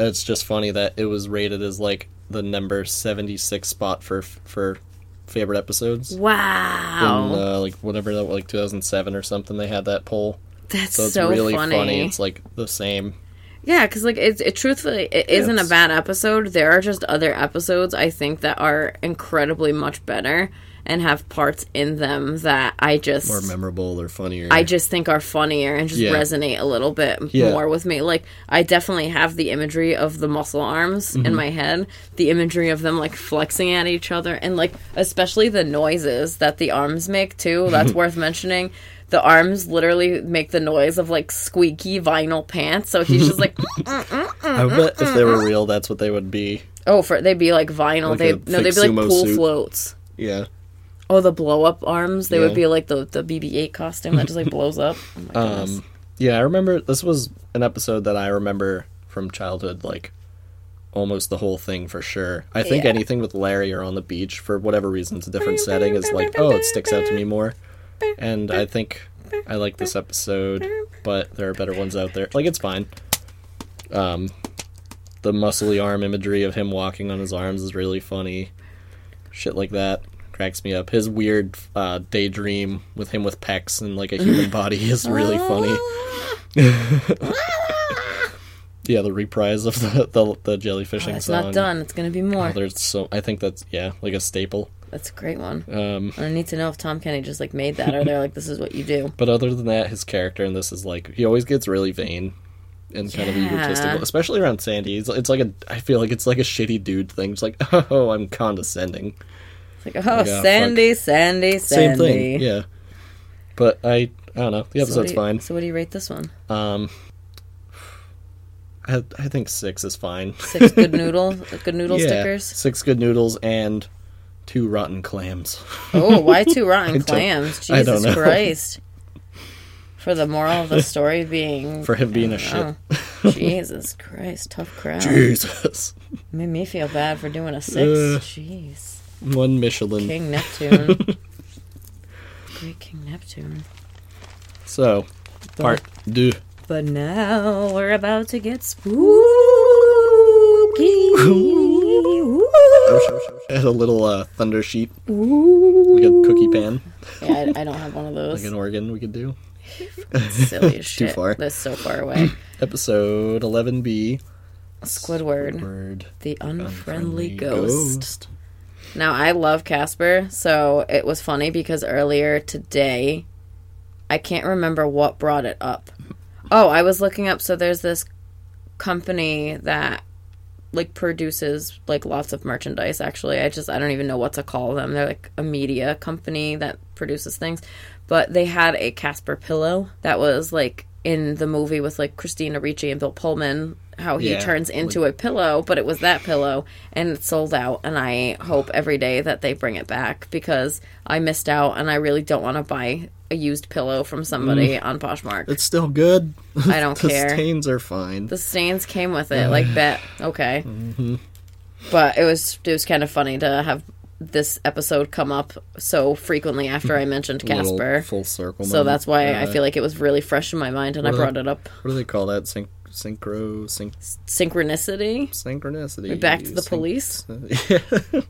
it's just funny that it was rated as like the number seventy-six spot for for favorite episodes.
wow,
in uh, like whatever that like 2007 or something they had that poll
that's
so
so,
really
funny.
it's like the same
Yeah, because like it's it truthfully it isn't a bad episode. There are just other episodes I think that are incredibly much better and have parts in them that I just
more memorable or funnier
I just think are funnier and just
Yeah.
resonate a little bit
Yeah.
more with me. Like I definitely have the imagery of the muscle arms
Mm-hmm.
in my head, the imagery of them like flexing at each other, and like especially the noises that the arms make too. That's mm-hmm. worth mentioning. The arms literally make the noise of like squeaky vinyl pants. So he's just like, mm, mm, mm,
i bet if they were real that's what they would be
oh, for they'd be like vinyl.
Like
they no, they'd be like pool
suit.
floats.
yeah
Oh, the blow up arms. They
Yeah.
would be like the the BB-8 costume that just like blows up. Oh
um yeah i remember this was an episode that i remember from childhood like almost the whole thing for sure i think
Yeah.
anything with larry or on the beach for whatever reason it's a different setting is like oh it sticks out to me more and i think i like this episode but there are better ones out there like it's fine um the muscly arm imagery of him walking on his arms is really funny shit like that cracks me up his weird uh, daydream with him with pecs and like a human body is really funny yeah the reprise of the the, the jellyfishing
It's
song
not done. It's gonna be more.
Oh, there's so i think that's yeah like a staple
That's a great one.
um
I need to know if Tom Kenny just like made that, or they're like, "This is what you do."
But other than that, his character in this is like he always gets really vain and kind of egotistical, especially around Sandy. It's, it's like a I feel like it's like a shitty dude thing. It's like oh, I'm condescending.
It's like, "Oh,
Yeah,
Sandy, Sandy, Sandy."
Same thing, yeah. But I I don't know. The episode's
do you-
fine.
So what do you rate this one?
Um, I I think six is fine.
Six good noodle, good noodle
yeah,
stickers.
six good noodles and two rotten clams.
Oh, why two rotten clams? Jesus
know.
Christ! For the moral of the story being,
For him being a shit.
oh, Jesus Christ, tough crowd.
Jesus,
Made me feel bad for doing a six.
Uh.
Jeez,
one Michelin.
King Neptune. Great King Neptune.
So, part deux.
But now we're about to get spooky.
Had a little uh, thunder sheet, Ooh. like a cookie pan,
yeah, I, I don't have one of those.
like an organ. We could do.
Silly as
Too far.
That's so far away.
Episode 11B.
Squidward,
Word.
the unfriendly
Unfriendly
ghost. Now I love Casper, so it was funny because earlier today, I can't remember what brought it up. Oh, I was looking up. So there's this company that like produces like lots of merchandise actually. I just I don't even know what to call them. They're like a media company that produces things. But they had a Casper pillow that was like in the movie with like Christina Ricci and Bill Pullman how he
Yeah,
turns into a pillow, but it was that pillow and it's sold out and I hope every day that they bring it back because I missed out and I really don't want to buy a used pillow from somebody mm. on Poshmark.
It's still good.
I don't
the
care.
The stains are fine.
The stains came with it, like bet. Okay, mm-hmm. but it was it was kind of funny to have this episode come up so frequently after I mentioned
Little
Casper.
full circle.
So that's why I feel like it was really fresh in my mind, and I brought it up.
What do they call that? Syn- synchro, syn-
Synchronicity.
synchronicity.
Back to the police.
Yeah.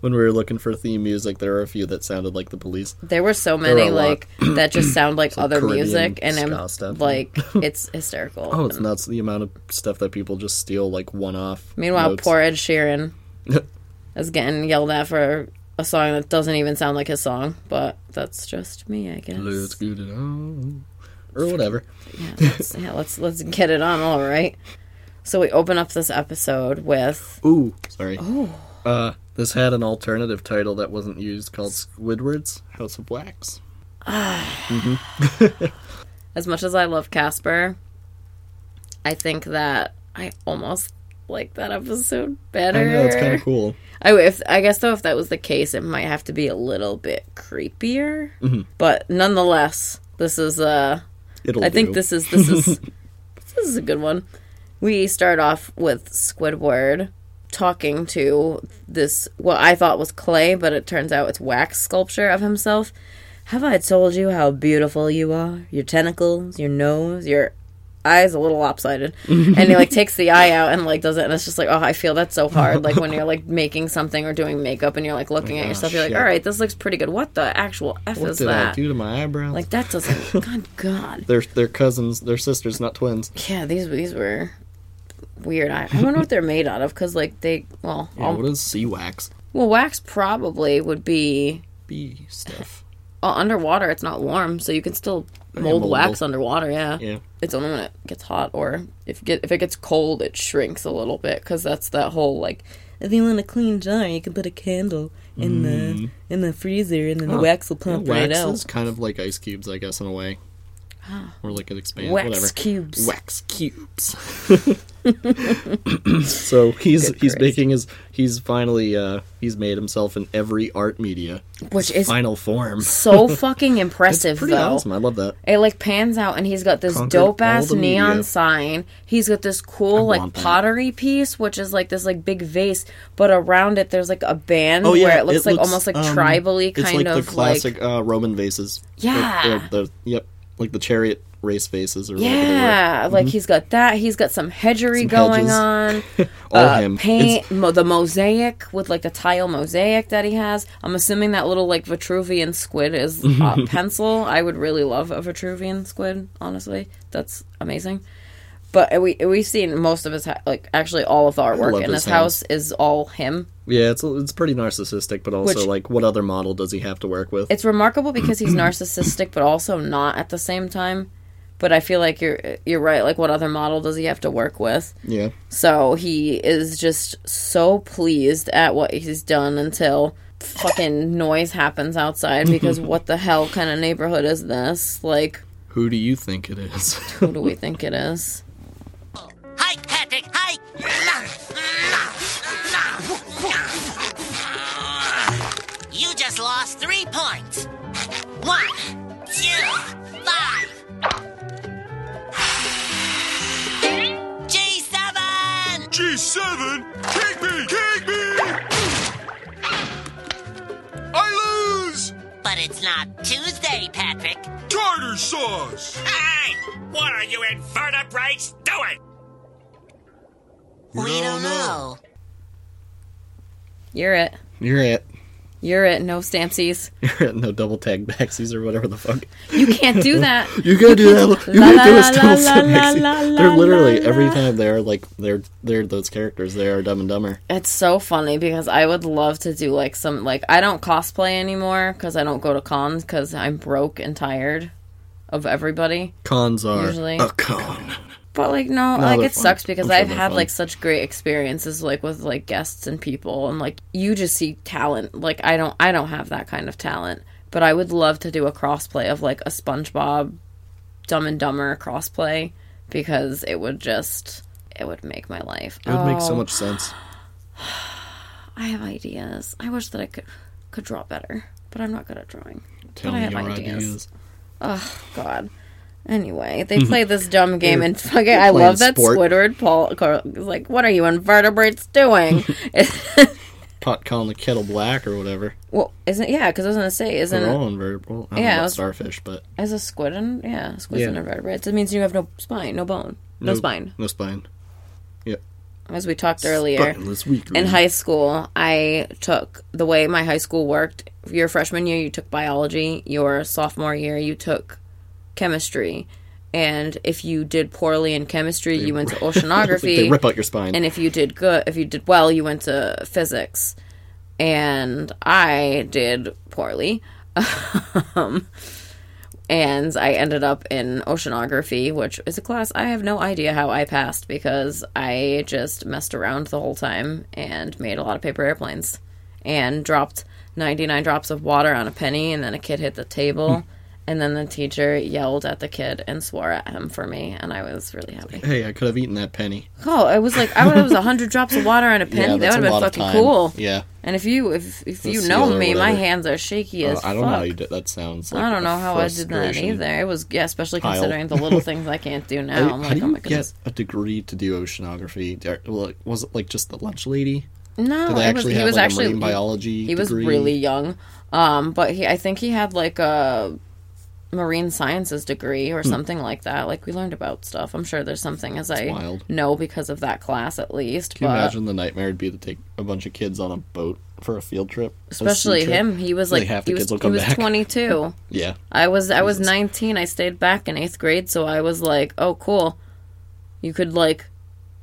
when we were looking for theme music, there were a few that sounded like the police.
There were so many
lot.
like that just sound like
like
other
Caribbean
music, and I'm
stuff.
like, it's hysterical.
Oh, it's nuts the amount of stuff that people just steal like one off.
Meanwhile,
notes.
poor Ed Sheeran is getting yelled at for a song that doesn't even sound like his song, but that's just me, I guess.
Let's get it on. Or whatever.
Yeah, let's, yeah, let's let's get it on. All right. So we open up this episode with
Ooh, sorry. Uh, this had an alternative title that wasn't used called Squidward's House of Wax. mm-hmm.
as much as I love Casper, I think that I almost like that episode better.
I know it's kind of cool.
I if I guess though if that was the case, it might have to be a little bit creepier.
Mm-hmm.
But nonetheless, this is uh
It'll.
I think this is this is this is a good one. We start off with Squidward talking to this what I thought was clay, but it turns out it's wax sculpture of himself. Have I told you how beautiful you are? Your tentacles, your nose, your eyes a little lopsided. and he like takes the eye out and like does it and it's just like, oh I feel that's so hard. Like when you're like making something or doing makeup and you're like looking at
oh,
yourself, you're like,
shit.
Alright, this looks pretty good. What the actual F
What
is
did I
that?
do to my eyebrows?
Like that doesn't God God.
they're they're cousins, they're sisters, not twins.
Yeah, these these were weird. I, I wonder what they're made out of because like they well
Yeah,
um,
what is sea wax?
well wax probably would be
Bee stuff.
well, underwater. It's not warm, so you can still mold
moldable.
wax underwater. Yeah.
Yeah.
It's only when it gets hot or if get if it gets cold, it shrinks a little bit because that's that whole like. If you want a clean jar, you can put a candle in the in the freezer, and then the wax will pump
Mm. Yeah,
right
wax
out.
is kind of like ice cubes, I guess, in a way. Or like it expands.
Wax
whatever.
cubes.
Wax cubes. so he's
Good
he's
Chris.
making his he's finally uh he's made himself in every art media.
Which
His
is
final form.
So fucking impressive,
pretty
though.
awesome. I love that.
It like pans out and he's got this
Conquered
dope
all
ass
the
neon
media.
sign. He's got this cool like
want that.
pottery piece, which is like this like big vase, but around it there's like a band
Oh yeah,
where it looks like almost like
um,
tribally
It's
kind
like
of
the classic uh, Roman vases.
Yeah.
Or- or the, yep, like the chariot race faces or whatever they were.
yeah, like he's got that. He's got some hedgery
Mm-hmm. Some
going
hedges.
on.
All
uh,
him.
Paint mo- the mosaic with like a tile mosaic that he has. I'm assuming that little like Vitruvian squid is uh, pencil. I would really love a Vitruvian squid. Honestly, that's amazing. But we we've seen most of his ha- like actually all of the artwork in
his
his house is all him.
Yeah, it's it's pretty narcissistic, but also
Which-
like what other model does he have to work with?
It's remarkable because he's narcissistic, but also not at the same time. But I feel like you're you're right. Like, what other model does he have to work with?
yeah.
So he is just so pleased at what he's done until fucking noise happens outside because what the hell kind of neighborhood is this? Like,
Who do you think it is?
who do we think it is?
G7!
G7? Kick me! Kick me! I lose!
But it's not Tuesday, Patrick.
Tartar sauce!
Hey! What are you invertebrates doing?
We don't know.
You're it.
You're it.
You're it. No Stampsies.
You're it. No double tag backsies or whatever the fuck.
You can't do that.
You gotta do that. You
La,
gotta do a double tag
la,
backsies.
la, la,
They're literally
la,
every time they're like they're they're those characters. They are Dumb and Dumber.
It's so funny because I would love to do like some like I don't cosplay anymore because I don't go to cons because I'm broke and tired of everybody.
Cons are
Usually.
a con.
But like no, like it
fun.
sucks because
sure
I've had
fun.
like such great experiences like with like guests and people and like you just see talent. Like I don't I don't have that kind of talent. But I would love to do a crossplay of like a SpongeBob Dumb and Dumber crossplay because it would just it would make my life.
It would make so
Oh,
much sense.
I have ideas. I wish that I could could draw better, but I'm not good at drawing.
Tell
but I have
your
ideas.
ideas.
God. Anyway, they mm-hmm. play this dumb game and fucking. I love that
sport.
Squidward Paul is like, "What are you invertebrates doing?"
Pot calling the kettle black or whatever.
well, isn't yeah? Because I was gonna say, isn't
They're
it
all invertebrate. I
Yeah,
know
was-
starfish, but
as a squid and yeah, squid's
Yeah.
an invertebrate. It means you have no spine, no bone, no, spine.
No spine. Yep.
As we talked earlier, in high school, I took the way my high school worked. Your freshman year, you took biology. Your sophomore year, you took chemistry. And if you did poorly in chemistry, you went to oceanography.
they rip out your spine.
and if you did good, if you did well, you went to physics. And I did poorly. um, and I ended up in oceanography, which is a class I have no idea how I passed because I just messed around the whole time and made a lot of paper airplanes and dropped 99 drops of water on a penny and then a kid hit the table and then the teacher yelled at the kid and swore at him for me and I was really happy.
hey, I could have eaten that penny.
Oh, it was like I was 100 drops of water and a penny.
yeah,
that would have been fucking cool.
Yeah.
And if you if if you know me, my hands are shaky
Uh,
as
I don't
fuck.
know how you did. That sounds. Like
I don't know how I did that either. It was yeah, especially
Pile.
considering the little things I can't do now. I'm
how
like, oh my goodness.
get a degree to do oceanography? Was it like just the lunch lady?
No, it was, he
have
was
like
actually
a biology?
he was
degree?
really young. Um, but he I think he had like a marine sciences degree or something like that. Like we learned about stuff. I'm sure there's something as I
Hmm. wild.
know because of that class at least.
Can you
but
imagine the nightmare it'd be to take a bunch of kids on a boat for a field trip? a sea
especially
trip?
him, he was
Like,
like
half the
he was
kids will
he
come
was
back.
22.
Yeah.
I was I was 19. I stayed back in 8th grade, so I was like, "Oh, cool. You could like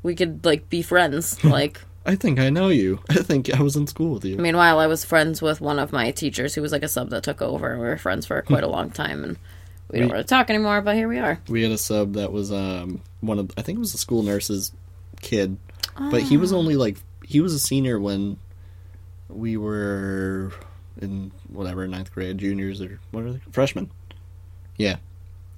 we could like be friends." like
I think I know you. I think I was in school with you.
meanwhile, I was friends with one of my teachers who was like a sub that took over. and We were friends for quite a long time and we don't
We-
really talk anymore, but here we are.
we had a sub that was um one of I think it was a school nurse's kid, but he was only like he was a senior when we were in whatever ninth grade, juniors or what are they freshmen? Yeah,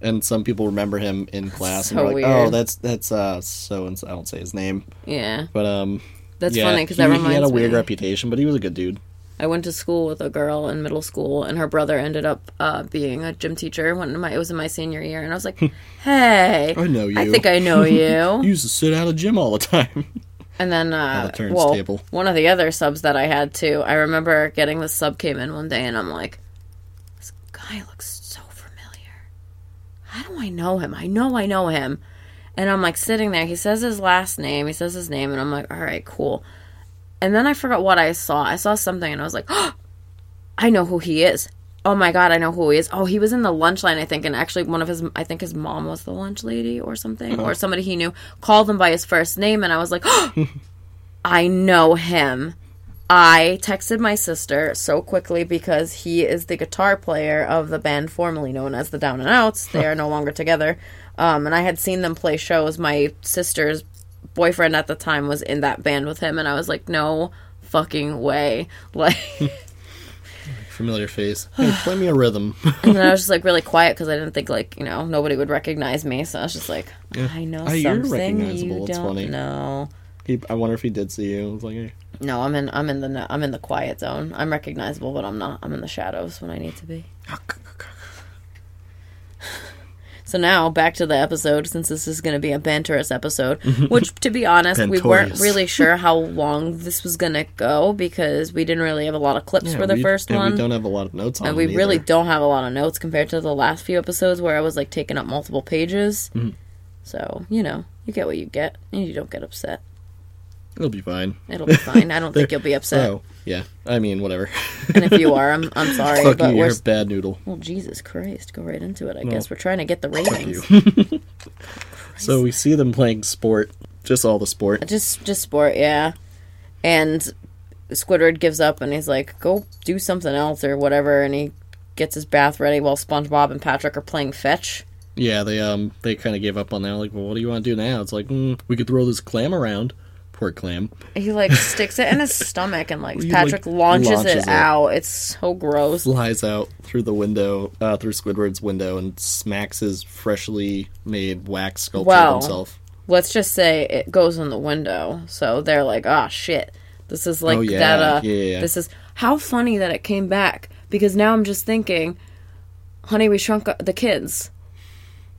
and some people remember him in class and
So
they're like,
weird.
"Oh, that's that's uh so and so." I won't say his name,
Yeah.
but um,
That's
yeah,
funny because that
he had a weird
me.
reputation, but he was a good dude.
I went to school with a girl in middle school, and her brother ended up uh, being a gym teacher. When my it was in my senior year, and I was like, "Hey,
I know you.
I think I know you."
He used to sit out of gym all the time.
And then, uh,
the
well,
turntable.
one of the other subs that I had too. I remember getting the sub came in one day, and I'm like, "This guy looks so familiar. How do I know him? I know I know him." And I'm like sitting there. He says his last name. He says his name, and I'm like, "All right, cool." And then I forgot what I saw. I saw something, and I was like, oh, "I know who he is." Oh my god, I know who he is. Oh, he was in the lunch line, I think, and actually one of his I think his mom was the lunch lady or something, uh-huh. or somebody he knew called him by his first name, and I was like, I know him. I texted my sister so quickly because he is the guitar player of the band formerly known as the Down and Outs. They are no longer together. Um, and I had seen them play shows. My sister's boyfriend at the time was in that band with him, and I was like, no fucking way. Like,
Familiar face. Hey, play me a rhythm.
and then I was just like really quiet because I didn't think like you know nobody would recognize me. So I was just like, I know
you're
something
recognizable.
you
It's
don't
funny.
know.
he, I wonder if he did see you. I was like, hey.
No, I'm in. I'm in the. I'm in the quiet zone. I'm recognizable, but I'm not. I'm in the shadows when I need to be. So now back to the episode, since this is going to be a banterous episode. Which, to be honest, we weren't
Bantorious.
really sure how long this was going to go because we didn't really have a lot of clips for the
we-
first
and
one,
We don't have a lot of notes on
and we really
either.
don't have a lot of notes compared to the last few episodes where I was like taking up multiple pages.
Mm-hmm.
So you know, you get what you get, and you don't get upset.
It'll be fine.
It'll be fine. I don't think you'll be upset.
So, yeah. I mean, whatever.
And if you are, I'm I'm sorry,
Fuck
but
you,
we're
you're a bad noodle.
well, Jesus Christ, go right into it. I guess we're trying to get the ratings.
you. So we see them playing sport. Just all the sport.
just just sport, yeah. And Squidward gives up and he's like, "Go do something else or whatever." And he gets his bath ready while SpongeBob and Patrick are playing fetch.
Yeah, they um they kind of gave up on that. Like, well, what do you want to do now? It's like mm, we could throw this clam around. Poor clam.
He like sticks it in his stomach and like
He,
Patrick
like,
launches,
launches
it,
it.
out. It's so gross.
Flies out through the window, uh, through Squidward's window, and smacks his freshly made wax sculpture
Wow.
of himself.
Let's just say it goes in the window. So they're like, "Oh shit. This is like
Oh, yeah.
that uh
Yeah, yeah, yeah.
this is how funny that it came back because now I'm just thinking, honey, we shrunk the kids.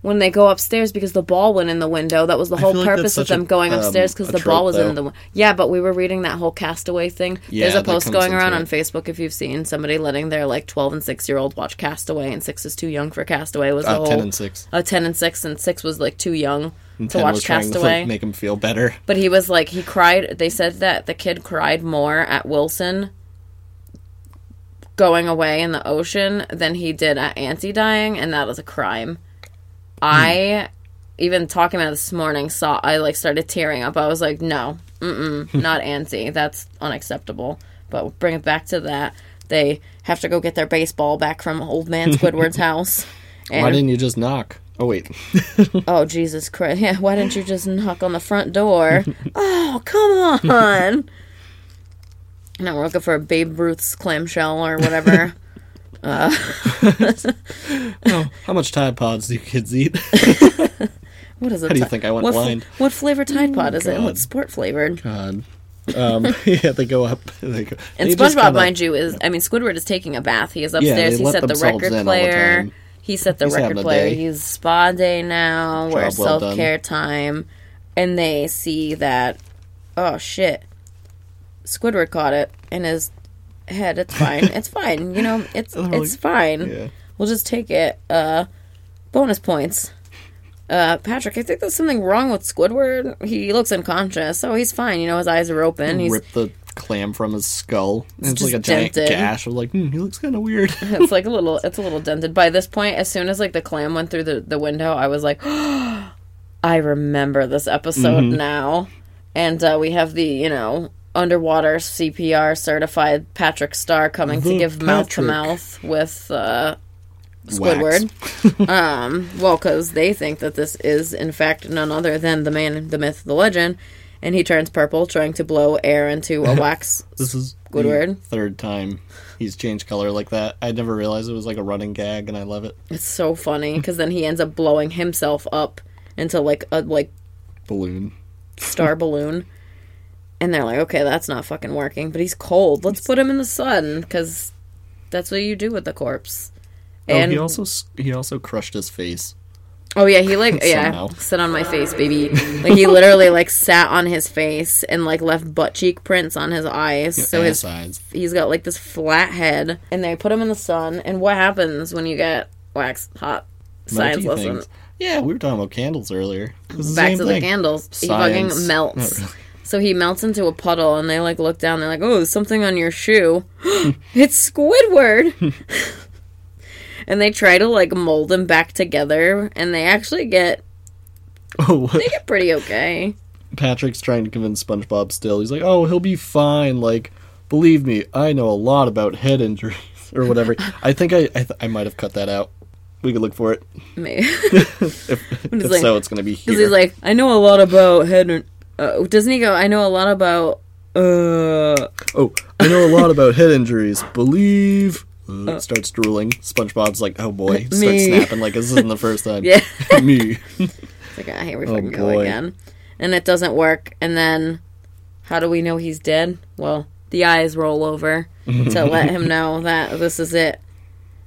When they go upstairs because the ball went in the window, that was the whole
like
purpose of them
a-
going
um,
upstairs because
a
the ball was in
the
the yeah. But we were reading that whole Castaway thing.
Yeah,
There's a post going around on Facebook if you've seen somebody letting their like 12 and 6 year old watch Castaway, and six is too young for Castaway. Was the
Uh,
whole
ten and six.
uh, 10 and 6 and 6 was like too young to
Ten
watch
was to
Castaway.
like, make him feel better.
but he was like he cried they said that the kid cried more at Wilson going away in the ocean than he did at Auntie dying and that is a crime. Hmm. I even talking about it this morning saw I like started tearing up. I was like, "No. Mm-mm, not Auntie. That's unacceptable." But we'll bring it back to that. They have to go get their baseball back from old man Squidward's house. And
Why didn't you just knock? Oh wait,
Oh Jesus Christ! Yeah, why didn't you just knock on the front door? oh, come on! No, we're looking for a Babe Ruth's clamshell or whatever.
how much Tide Pods do you kids eat?
What is it?
How do you think I went
what, fl-
blind?
what flavor Tide Pod is it? and
God.
What's sport flavored?
God. Um, yeah, they go up. They go,
And
they
SpongeBob,
kinda-
mind you, is I mean Squidward is taking a bath. He is upstairs. he set the record
all the
player. He set the
He's
record player. He's spa day now. Where
Job well
self care time, and they see that oh shit, Squidward caught it and his head. It's fine. it's fine. You know, it's
they're
it's
like-
fine.
Yeah.
We'll just take it. Uh, bonus points. Uh, Patrick, I think there's something wrong with Squidward. He looks unconscious, so he's fine. You know, his eyes are open. He's
Rip the clam from his skull. It's like a giant
dented.
gash. I was like, hmm, he looks kind of weird.
it's like a little it's a little dented by this point as soon as like the clam went through the, the window i was like i remember this episode
Mm-hmm.
now and uh, we have the you know underwater cpr certified patrick star coming to give mouth to mouth with uh squidward um well because they think that this is in fact none other than the man the myth the legend and he turns purple trying to blow air into a wax
This is
Squidward.
the third time he's changed color like that. I never realized it was like a running gag, and I love it.
It's so funny because then he ends up blowing himself up into like a like
Balloon.
star balloon, and they're like, okay, that's not fucking working. But he's cold. Let's put him in the sun because that's what you do with the corpse. And
oh, he also he also crushed his face.
oh yeah, he like yeah sit on my face, baby. Like he literally like sat on his face and like left butt cheek prints on his eyes. so his
eyes.
he's got like this flat head, and they put him in the sun. And what happens when you get wax hot? Science lesson.
things. Yeah, we were talking about candles earlier. The
back to the
thing.
candles. He
Science.
fucking melts. So he melts into a puddle, and they like look down. They're like, "Oh, there's something on your shoe. it's Squidward." and they try to like mold him back together, and they actually get
Oh, what?
they get pretty okay.
Patrick's trying to convince SpongeBob still. He's like, "Oh, he'll be fine. Like, believe me, I know a lot about head injuries or whatever." I think I I, th- I might have cut that out. We could look for it.
Maybe
If, if
like-
so, it's gonna be here.
because he's like, "I know a lot about head." Uh, doesn't he go? I know a lot about. Uh,
"Oh, I know a lot about head injuries. Believe." Uh, starts drooling. SpongeBob's like, "Oh boy!" Starts
Me.
snapping like this isn't the first time.
yeah.
me.
It's like, ah, here we fucking go
Oh, boy.
again. And it doesn't work. And then, how do we know he's dead? Well, the eyes roll over to let him know that this is it.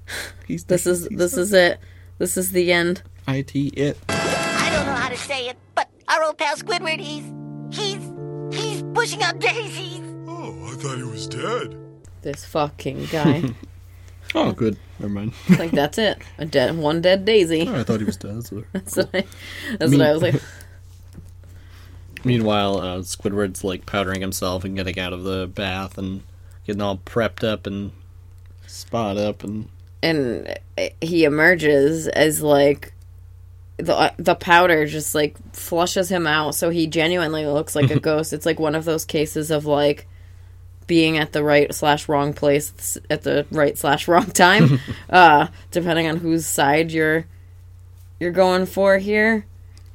He's
This is this is it. This is the end.
it it.
I don't know how to say it, but our old pal Squidward, he's he's he's pushing up daisies.
Oh, I thought he was dead.
This fucking guy.
Oh, good. Never mind.
like that's it. A dead one dead daisy.
I thought he was dead. That's what-
That's, what, I, that's what I was like.
Meanwhile, uh, Squidward's like powdering himself and getting out of the bath and getting all prepped up and spot up and
And he emerges as like the the powder just like flushes him out, so he genuinely looks like a ghost. It's like one of those cases of like being at the right slash wrong place at the right slash wrong time, uh, depending on whose side you're you're going for here?"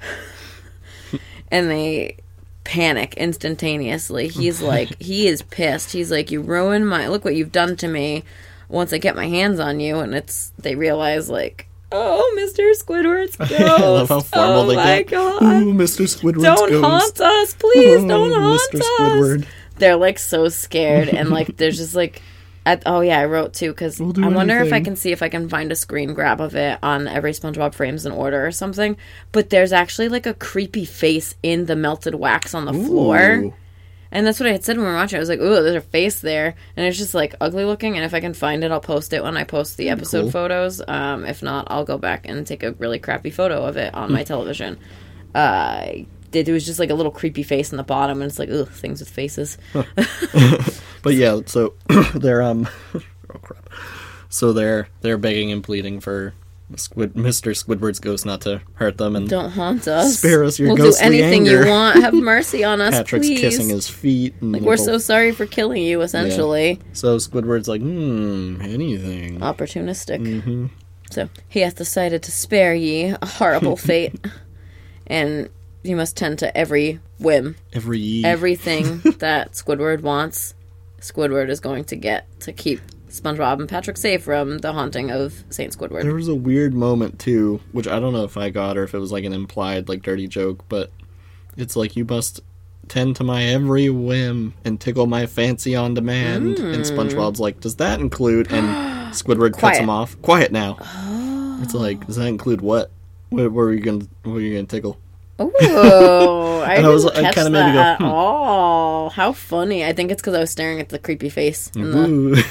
and they panic instantaneously. He's like, he is pissed. He's like, "You ruined my look what you've done to me." Once I get my hands on you, and it's they realize like, "Oh, Mr. Squidward's ghost!
I love how formal
oh
they
my
get.
god!
Ooh, Mr. Squidward's
don't
ghost.
haunt us, please!
Oh,
don't haunt
Mr.
us!" They're like so scared, and like there's just like, at, oh yeah, I wrote too because
We'll do
I wonder if I can see if I can find a screen grab of it on every SpongeBob frames in order or something. But there's actually like a creepy face in the melted wax on the floor.
Ooh.
And that's what I had said when we were watching. I was like, "Ooh, there's a face there," and it's just like ugly looking. And if I can find it, I'll post it when I post the episode
Cool.
photos. Um, if not, I'll go back and take a really crappy photo of it on my
Hmm.
television. Uh, it was just like a little creepy face in the bottom, and it's like, ugh, things with faces.
But yeah, so they're um oh crap. So they're they're begging and pleading for Squid Mr. Squidward's ghost not to hurt them and
Don't haunt us.
Spare us your
We'll do
ghostly
anything
anger.
you want. Have mercy on us,
Patrick's
please.
kissing his feet and
like we're so
little-
sorry for killing you. Essentially,
So Squidward's like, hmm, anything.
opportunistic.
Mm-hmm.
So he hath decided to spare ye a horrible fate, and you must tend to every whim,
Every
everything that Squidward wants. Squidward is going to get to keep SpongeBob and Patrick safe from the haunting of Saint Squidward.
There was a weird moment too, which I don't know if I got or if it was like an implied like dirty joke, but it's like you must tend to my every whim and tickle my fancy on demand. And hmm. SpongeBob's like, does that include? And Squidward cuts
Quiet.
him off. Quiet now. It's like, does that include what? What, what were you gonna? What were you gonna tickle?
Oh, I
I
didn't
was- it
catch
kinda
that
go,
at
hmm.
all. How funny! I think it's because I was staring at the creepy face in the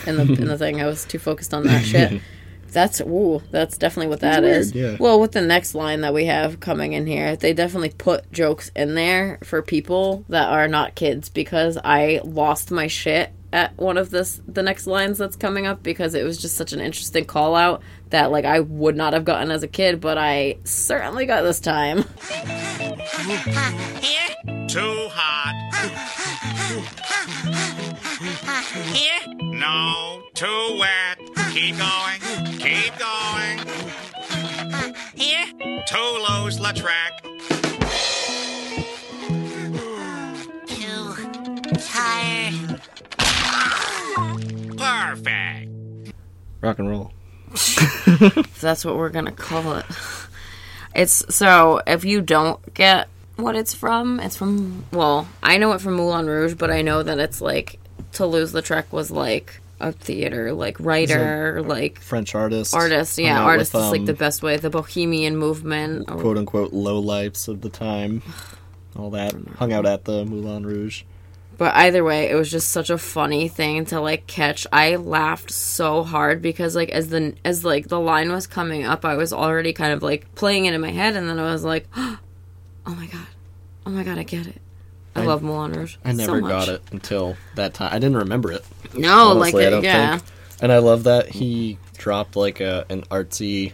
in the in the thing. I was too focused on that shit. That's ooh, that's definitely what that
weird,
is.
yeah.
Well, with the next line that we have coming in here, they definitely put jokes in there for people that are not kids because I lost my shit at one of this the next lines that's coming up because it was just such an interesting call out that like I would not have gotten as a kid, but I certainly got this time.
Here?
Too hot.
Here?
No, too wet. Keep going. Keep going.
Here?
Too loose, Lautrec.
Too tired.
Perfect.
Rock and roll.
That's what we're gonna call it. It's so if you don't get what it's from, it's from well, I know it from Moulin Rouge, but I know that it's like Toulouse the Lautrec was like a theater like writer, like
French artist.
artist. Yeah, artist
with,
is like
um,
the best way. The Bohemian movement. or-
quote unquote low lifes of the time. All that hung out at the Moulin Rouge.
But either way, it was just such a funny thing to like catch. I laughed so hard because like as the as like the line was coming up, I was already kind of like playing it in my head, and then I was like, "Oh my god, oh my god, I get it." I,
I-
love Moulin Rouge.
I never
so
got it until that time. I didn't remember it.
No,
honestly,
like it, yeah.
think. And I love that he dropped like a an artsy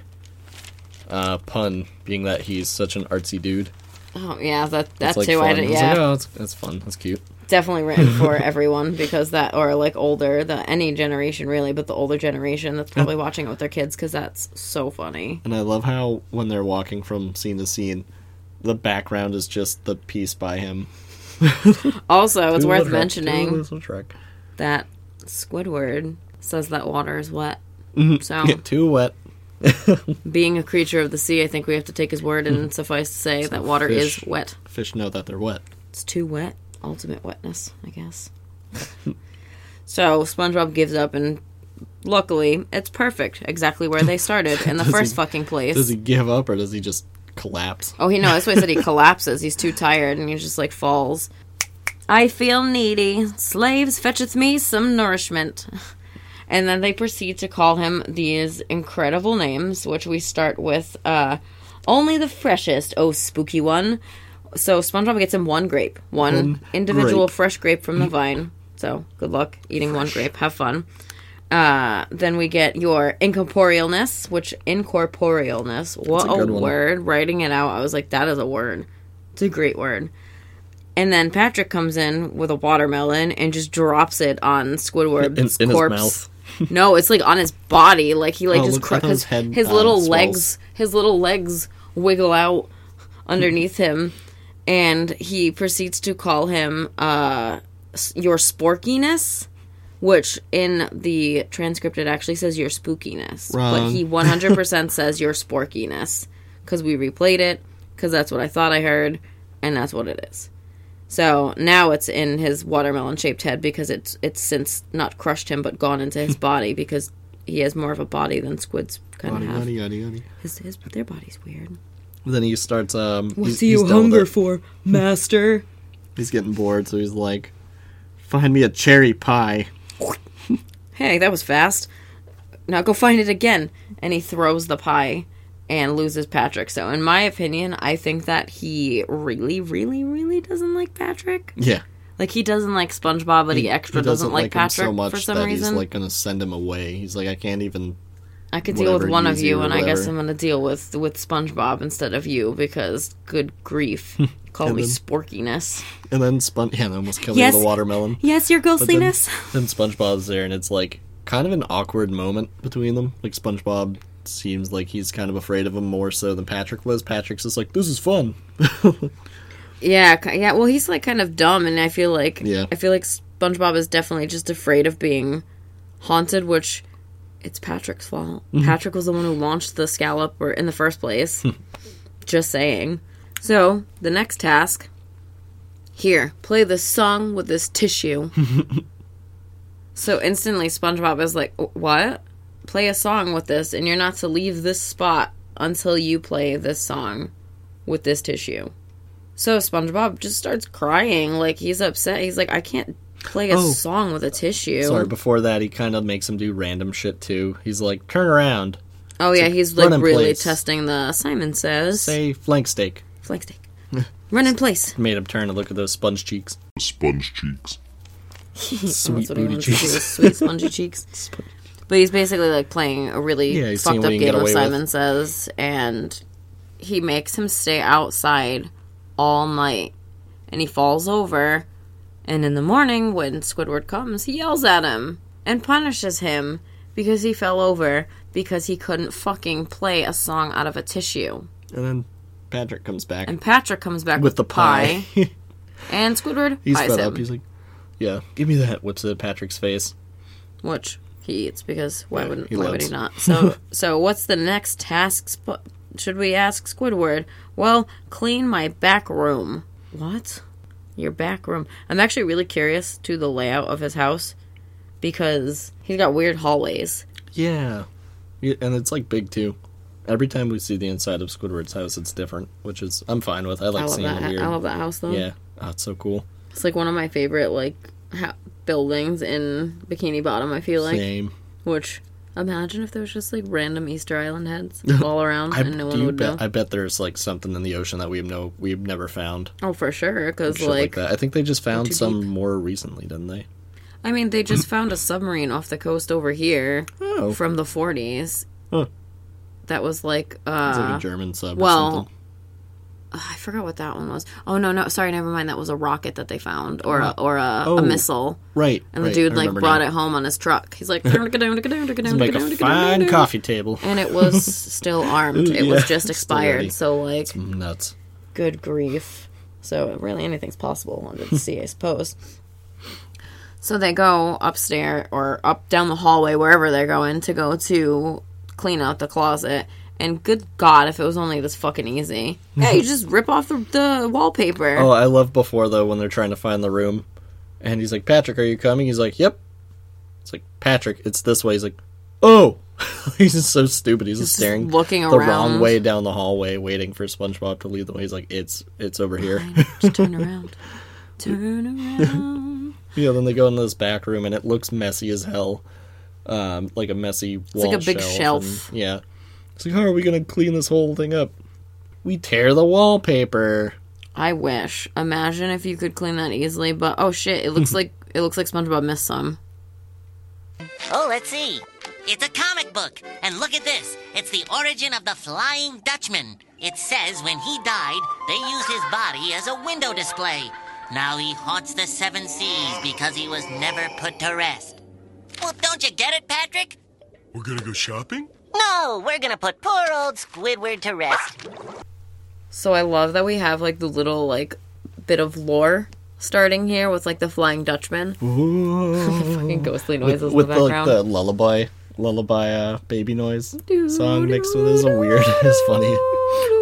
uh, pun, being that he's such an artsy dude.
Oh yeah, that that
It's like
too.
fun.
I did, yeah,
like, oh, that's, that's fun. That's cute.
Definitely written for everyone because that or like older, the any generation really, but the older generation that's probably watching it with their kids because that's so funny.
And I love how when they're walking from scene to scene, the background is just the piece by him.
Also, it's worth mentioning that Squidward says that water is wet.
Mm-hmm.
So,
Get too wet.
being a creature of the sea, I think we have to take his word and suffice to say that water
fish.
is wet.
Fish know that they're wet.
It's too wet. Ultimate wetness, I guess. so, SpongeBob gives up, and luckily, it's perfect. Exactly where they started in the first
he-
fucking place.
Does he give up or does he just collapse?
Oh, he no. That's why I said he collapses. He's too tired, and he just like falls. I feel needy. Slaves, fetcheth me some nourishment. And then they proceed to call him these incredible names, which we start with uh, only the freshest, oh spooky one. So SpongeBob gets him one grape, one,
One
individual
grape.
fresh grape from the vine. So good luck eating one grape. Have fun. Uh, then we get your incorporealness, which incorporealness. What
a
a, word! Writing it out, I was like, that is a word. It's a great word. And then Patrick comes in with a watermelon and just drops it on Squidward's
In- in his
corpse.
mouth.
no, it's like on his body. Like he like
Oh,
just cr-
his head,
his
uh,
little
swells.
legs, his little legs wiggle out underneath him, and he proceeds to call him uh, your sporkiness, which in the transcript it actually says your spookiness, but he 100% says your sporkiness because we replayed it because that's what I thought I heard, and that's what it is. So now it's in his watermelon shaped head because it's it's since not crushed him but gone into his body because he has more of a body than squids kind of have.
yaddy, yaddy, yaddy.
His, his their body's weird.
Then he starts. Um,
What do you
he's done with
hunger for, master?
He's getting bored, so he's like, "Find me a cherry pie."
Hey, that was fast. Now go find it again. And he throws the pie and loses Patrick. So, in my opinion, I think that he really, really, really doesn't like Patrick.
Yeah,
Like he doesn't like SpongeBob, but he, extra
he
doesn't, like
him
Patrick
so much
for some
that
reason.
he's like gonna send him away. He's like, I can't even.
I could deal with one of you,
you
and I guess. I'm gonna deal with with SpongeBob instead of you because good grief, call me
then-
sporkiness.
And then Spon yeah, and almost killed
Yes.
me with a watermelon.
Yes, your
But then,
ghostliness.
then SpongeBob's there, and it's like kind of an awkward moment between them. Like SpongeBob seems like he's kind of afraid of him more so than Patrick was. Patrick's just like, "This is fun."
Yeah, yeah. Well, he's like kind of dumb, and I feel like
Yeah.
I feel like SpongeBob is definitely just afraid of being haunted, which it's Patrick's fault.
Mm-hmm.
Patrick was the one who launched the scallop or in the first place. just saying. So the next task. Here, play this song with this tissue. so instantly, SpongeBob is like, "What? Play a song with this, and you're not to leave this spot until you play this song with this tissue." So SpongeBob just starts crying, like he's upset. He's like, I can't play a
Oh.
song with a tissue.
Sorry, before that, he kind of makes him do random shit too. He's like, "Turn around,
oh yeah, he's like really
place.
testing the Simon says
say flank steak."
flank steak. Run in place.
Made him turn and look at those sponge cheeks.
Sponge cheeks.
Sweet
That's
booty
wanted to do,
cheeks.
sweet spongy cheeks. But he's basically like playing a really
Yeah,
fucked up
he can get
game of
away with.
Simon says, and he makes him stay outside all night, and he falls over. And in the morning, when Squidward comes, he yells at him and punishes him because he fell over because he couldn't fucking play a song out of a tissue.
And then Patrick comes back
And Patrick comes back
with the pie.
and Squidward
He's fed
him,
up. He's like, "Yeah, give me that." It at Patrick's face.
which he eats because why
Yeah,
wouldn't
he
why would he not? So so what's the next task? Sp- should we ask Squidward? Well, clean my back room. What? Your back room? I'm actually really curious to the layout of his house because he's got weird hallways.
Yeah. yeah, and it's like big too. Every time we see the inside of Squidward's house, it's different, which is I'm fine with. I like
I
seeing
that.
weird.
I love that house though.
Yeah, oh, it's so cool.
It's like one of my favorite like ha- buildings in Bikini Bottom. I feel like,
Same.
which imagine if there was just like random Easter Island heads all around
I,
and no one would know.
I bet there's like something in the ocean that we've no we've never found.
oh, for sure. Because
like,
like,
that. I think they just found some
deep.
more recently, didn't they?
I mean, they just found a submarine off the coast over here
Oh,
from the 40s.
Huh.
That was like,
it's like
uh,
a German sub.
well,
or something.
I forgot what that one was. Oh no, no, sorry, never mind. That was a rocket that they found, or a, or a, a oh, missile.
right.
And
right,
the dude like brought
now.
it home on his truck. He's like,
Make a fine coffee table.
and it was still armed. It was just expired. So like,
Nuts.
good grief. So really, anything's possible under the sea, I suppose. So they go upstairs or up down the hallway, wherever they're going, to go to clean out the closet. And good God, if it was only this fucking easy. Yeah, you just rip off the, the wallpaper.
Oh, I love before though when they're trying to find the room, and he's like, "Patrick, are you coming?" He's like, "Yep." It's like Patrick, it's this way. He's like, "Oh." he's just so stupid. He's just
Just
staring
looking
the
around.
wrong way down the hallway, waiting for SpongeBob to lead the way. He's like, "It's it's over here."
Just turn around. Turn around.
yeah. Then they go into this back room, and it looks messy as hell. Um, like a messy wall
like a big
shelf.
shelf.
and- yeah. It's like, how are we gonna clean this whole thing up? We tear the wallpaper.
I wish. Imagine if you could clean that easily, but oh shit, it looks like it looks like SpongeBob missed some.
Oh, let's see. It's a comic book. And look at this. It's the origin of the Flying Dutchman. It says when he died, they used his body as a window display. Now he haunts the seven seas because he was never put to rest. Well, don't you get it, Patrick?
We're gonna go shopping?
No, we're gonna put poor old Squidward to rest.
So I love that we have like the little like bit of lore starting here with like the Flying Dutchman. Ooh, Fucking ghostly noises
with, with
in
the,
the
like
background.
the lullaby lullaby uh, baby noise song mixed with it is a weird it's funny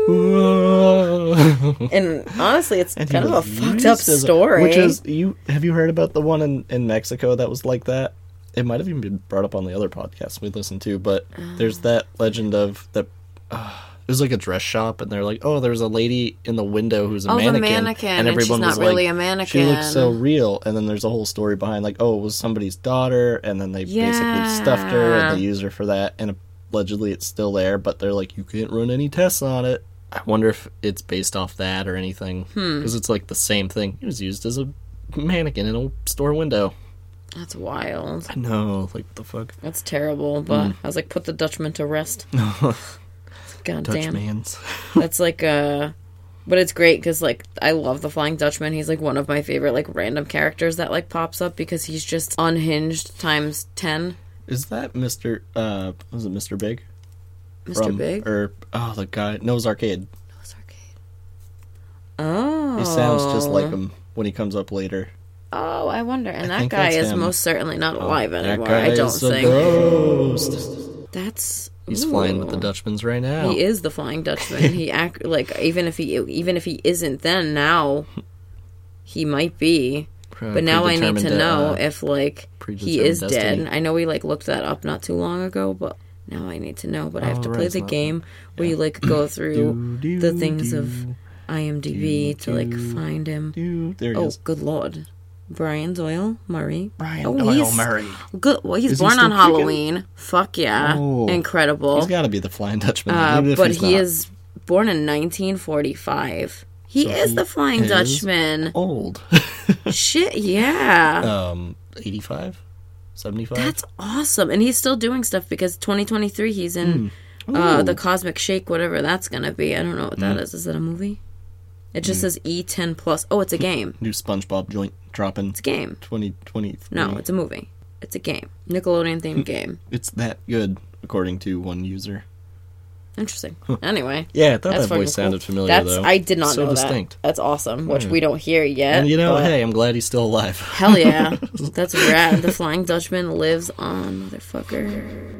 and honestly, it's
And
kind of a fucked up
used a-
story.
which is you have you heard about the one in, in Mexico that was like that? It might have even been brought up on the other podcast we listened to, but there's that legend of that. Uh, it was like a dress shop, and they're like, "Oh, there's a lady in the window who's a
Oh,
mannequin,
mannequin,
and
and she's
everyone
not
was
really
like,
a mannequin.
She looks so real." And then there's a whole story behind, like, "Oh, it was somebody's daughter," and then they basically stuffed her and they used her for that, and allegedly it's still there, but they're like, "You can't run any tests on it." I wonder if it's based off that or anything,
Hmm.
because it's like the same thing. It was used as a mannequin in a store window.
That's wild.
I know, like what the fuck,
That's terrible. But
Mm.
I was like, put the Dutchman to rest. God damn.
man's.
That's like uh but it's great because like I love the Flying Dutchman. He's like one of my favorite like random characters that like pops up because he's just unhinged times ten.
Is that Mister? Uh, was it Mister Big?
Mr.
From-
Big.
or oh, the guy Noah's Arcade.
Noah's Arcade. Oh.
He sounds just like him when he comes up later.
Oh, I wonder. And that guy is
him.
most certainly not alive
That
anymore. I don't think.
ghost.
That's
He's flying with the
Ooh.
Dutchmans right now.
He is the Flying Dutchman. he act like even if he even if he isn't then now he might be. But now I need to
predetermined,
know
uh,
if like he is
destiny.
dead. I know we like looked that up not too long ago, but now I need to know. But I have
Oh,
to
right,
play the game where you like go through
Do,
the things
do,
of IMDb to like find him.
do.
Oh,
is.
good lord. Brian Doyle Murray.
Brian
oh,
Doyle
he's
Murray.
Good. Well, he's
Is he
born on
still kicking?
Halloween. Fuck yeah.
Oh.
Incredible.
He's got to be the Flying Dutchman,
Uh, but he
not
is born in 1945. He
So
is
he
the Flying
is
Dutchman.
old.
Shit, yeah.
um, 85, 75.
That's awesome. And he's still doing stuff because 2023 he's in uh.
Ooh. Hmm.
the Cosmic Shake, whatever that's going to be. I don't know what that is. Is it a movie? It just says E10 plus. Oh, it's a game.
New SpongeBob joint dropping
It's a game.
2023.
No, it's a movie. It's a game. Nickelodeon themed hmm. game.
It's that good, according to one user.
Interesting. Anyway.
Yeah, I thought that voice sounded familiar
That's
though.
I did not
so
know
distinct.
that. That's awesome, which hmm. we don't hear yet.
And you know,
but-
hey, I'm glad he's still alive.
Hell yeah. That's rad. The Flying Dutchman lives on, motherfucker.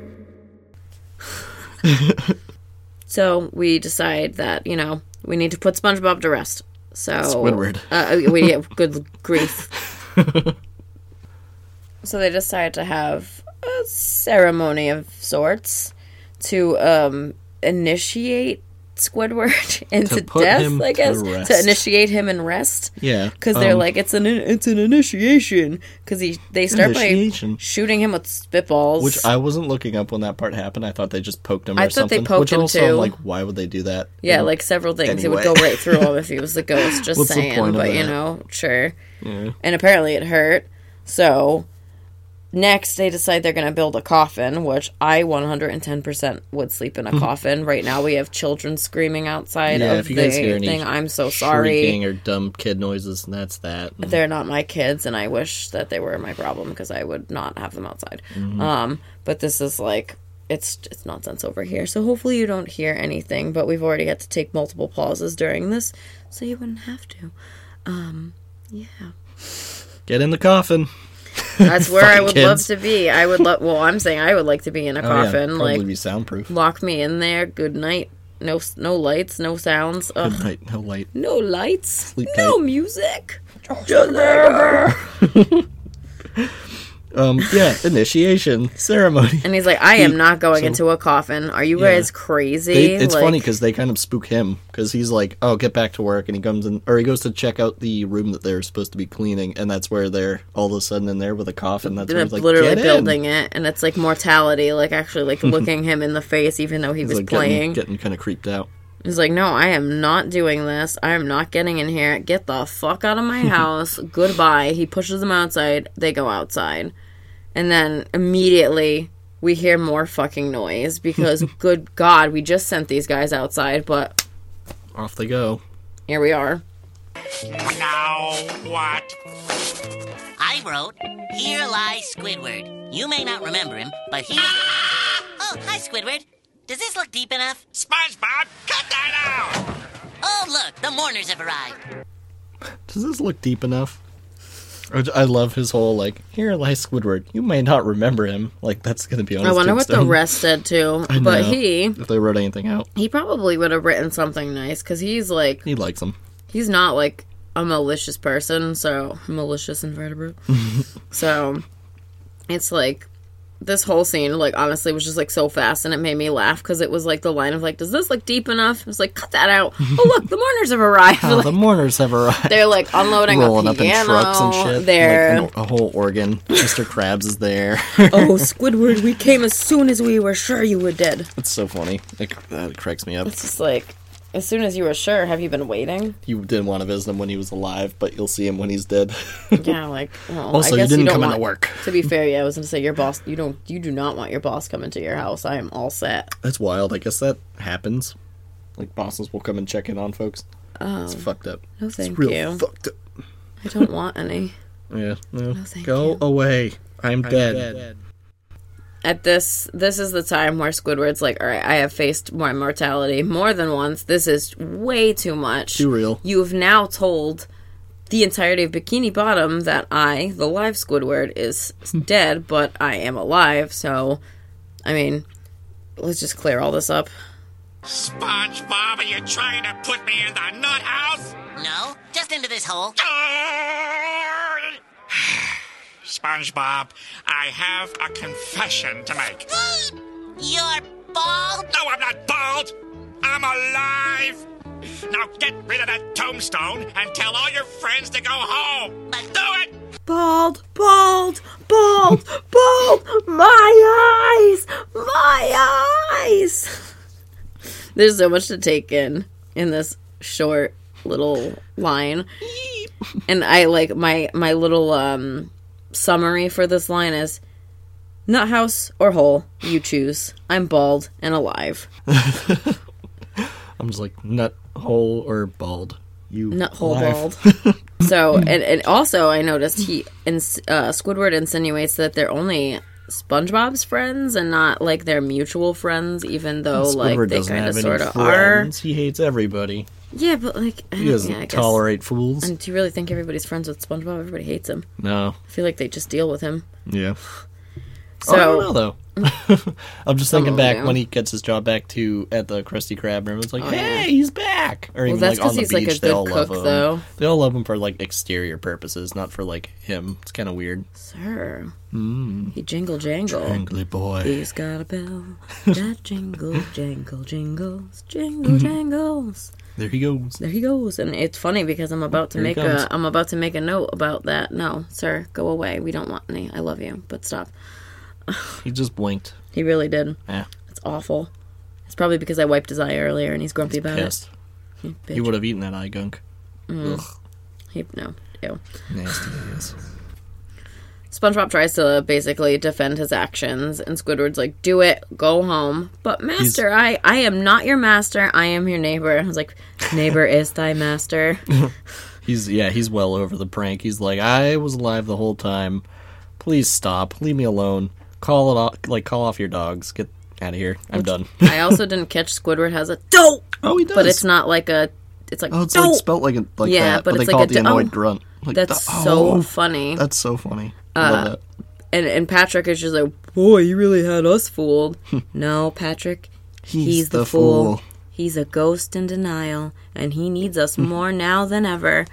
so we decide that, you know, we need to put SpongeBob to rest. So
Squidward.
Uh, we yeah, good grief. so they decide to have a ceremony of sorts to um, initiate Squidward into
put
death, I
to
guess,
rest.
to initiate him in rest
Yeah,
because they're
um,
like it's an it's an initiation because he they start by shooting him with spitballs.
Which I wasn't looking up when that part happened. I thought they just poked him or
I thought they poked
which
him
also,
too.
I'm like, why would they do that?
yeah,
And-
like several things. It would go right through him if he was the ghost. Just saying, but you know, sure.
Yeah.
And apparently it hurt. So next they decide they're going to build a coffin, which I 110% would sleep in a coffin. Right now we have children screaming outside
Yeah,
of
if you
the
guys hear any
thing. I'm so sorry.
or dumb kid noises, and that's that.
They're not my kids and i wish that they were my problem because i would not have them outside
Mm-hmm.
um but this is like it's it's nonsense over here so hopefully you don't hear anything but we've already had to take multiple pauses during this so you wouldn't have to um yeah
Get in the coffin.
That's where i would
kids.
love to be i would love well i'm saying i would like to be in a
Oh, yeah,
coffin
probably
like
be soundproof.
lock me in there good night no no lights no sounds Ugh.
Good night, no light.
no lights
Sleep
no
tight.
music
Um, yeah, initiation ceremony.
And he's like, I am not going
so-
into a coffin. Are you
Yeah.
guys crazy?
They, it's
Like,
funny because they kind of spook him because he's like, "Oh, get back to work," and he comes in, or he goes to check out the room that they're supposed to be cleaning, and that's where they're all of a sudden in there with a coffin. That's where
they're
he's like,
literally
"Get in."
building it, and it's like mortality, like actually like looking him in the face, even though he
He's
was
like
playing.
getting, getting kind of creeped out.
He's like, no, I am not doing this. I am not getting in here. Get the fuck out of my house. Goodbye. He pushes them outside. They go outside. And then immediately we hear more fucking noise because, good God, we just sent these guys outside, but
Off they go.
here we are.
Now what?
I wrote, Here lies Squidward. You may not remember him, but he was the one. Oh, hi, Squidward. Does this look deep enough?
SpongeBob, cut that out!
Oh, look, the mourners have arrived.
Does this look deep enough? I I love his whole like here lies Squidward. You may not remember him. Like that's gonna be on.
I
his
wonder what the rest said too.
I
But
know.
he
if they wrote anything out,
he probably would have written something nice because he's like
he likes him.
he's not like a malicious person, so malicious invertebrate. so it's like this whole scene, like honestly, was just like so fast, and it made me laugh because it was like the line of like, "Does this look deep enough?" It was like, "Cut that out." oh look, the mourners have arrived.
Oh,
Like,
the mourners have arrived.
they're like unloading
rolling
a
up in trucks and shit.
They're
like, a whole organ. Mr. Krabs is there.
oh Squidward, we came as soon as we were sure you were dead.
it's so funny. It, that cracks me up.
It's just like. As soon as you were sure, have you been waiting?
You didn't want to visit him when he was alive, but you'll see him when he's dead.
Yeah, like. Well,
Also,
I
you
guess
didn't
don't
come
want,
into work.
To be fair, yeah, I was gonna say your boss. You don't. You do not want your boss coming to your house. I am all set.
That's wild. I guess that happens. Like bosses will come and check in on folks. it's um, fucked up.
No,
it's
thank
real
you.
fucked up.
I don't want any.
Yeah. No.
thank
Go
you.
away. I'm, dead.
At this, this is the time where Squidward's like, "All right, I have faced my mortality more than once. This is way too much.
Too real.
You have now told the entirety of Bikini Bottom that I, the live Squidward, is dead, but I am alive. So, I mean, let's just clear all this up.
SpongeBob, are you trying to put me in the nut house?
No, just into this hole.
SpongeBob, I have a confession to make.
You're bald?
No, I'm not bald. I'm alive. Now get rid of that tombstone and tell all your friends to go home.
But
Do it.
Bald, bald, bald, bald. My eyes, my eyes. There's so much to take in in this short little line, and I like my my little um summary for this line is nut house or hole you choose. I'm bald and alive.
I'm just like nut hole or bald. You
Nut hole
alive.
bald. so and, and also I noticed he ins- uh, Squidward insinuates that they're only SpongeBob's friends and not like they're mutual friends, even though like they kind of sort of are.
He hates everybody.
Yeah, but like I
He doesn't
yeah, I guess.
tolerate fools.
And do you really think everybody's friends with SpongeBob? Everybody hates him.
no.
I feel like they just deal with him.
Yeah.
So
Oh, I don't know though. I'm just thinking
oh,
back
them.
when he gets his job back to at the Krusty Krab room. It's like,
Oh, yeah.
hey, he's back. Or even
that's
like on
'cause
the
he's, like, a
beach, they
good
all love
cook,
him.
though.
They all love him for like exterior purposes, not for like him. It's kind of weird.
Sir, hmm. he jingle jangle.
Angry boy.
He's got a bell that jingle jangle jingles jingle mm-hmm. jangles.
There he goes.
There he goes, and it's funny because I'm about to
Here
make a I'm about to make a note about that. No, sir, go away. We don't want any. I love you, but stop.
He just blinked.
He really did.
Yeah,
It's awful. It's probably because I wiped his eye earlier, and he's grumpy about
pissed.
it.
He
Bitch.
would have eaten that eye gunk. Mm. Ugh,
He, no, ew.
nasty.
SpongeBob tries to basically defend his actions, and Squidward's like, "Do it, go home." But master, I I am not your master. I am your neighbor. I was like, "Neighbor is thy master."
He's yeah, he's well over the prank. He's like, I was alive the whole time. Please stop. Leave me alone. Call it off. Like call off your dogs. Get out of here. I'm done.
I also didn't catch Squidward has a dope,
oh, he does.
but it's not like a. It's like
Oh, it's
dope.
like spelt like a, like
Yeah,
that,
but
but,
it's
they
like
call
a
it the annoyed
oh,
grunt. Like,
That's
oh,
so funny.
That's so funny. That.
and and Patrick is just like, boy, you really had us fooled. no, Patrick, he's, the, fool. He's a ghost in denial, and he needs us more now than ever.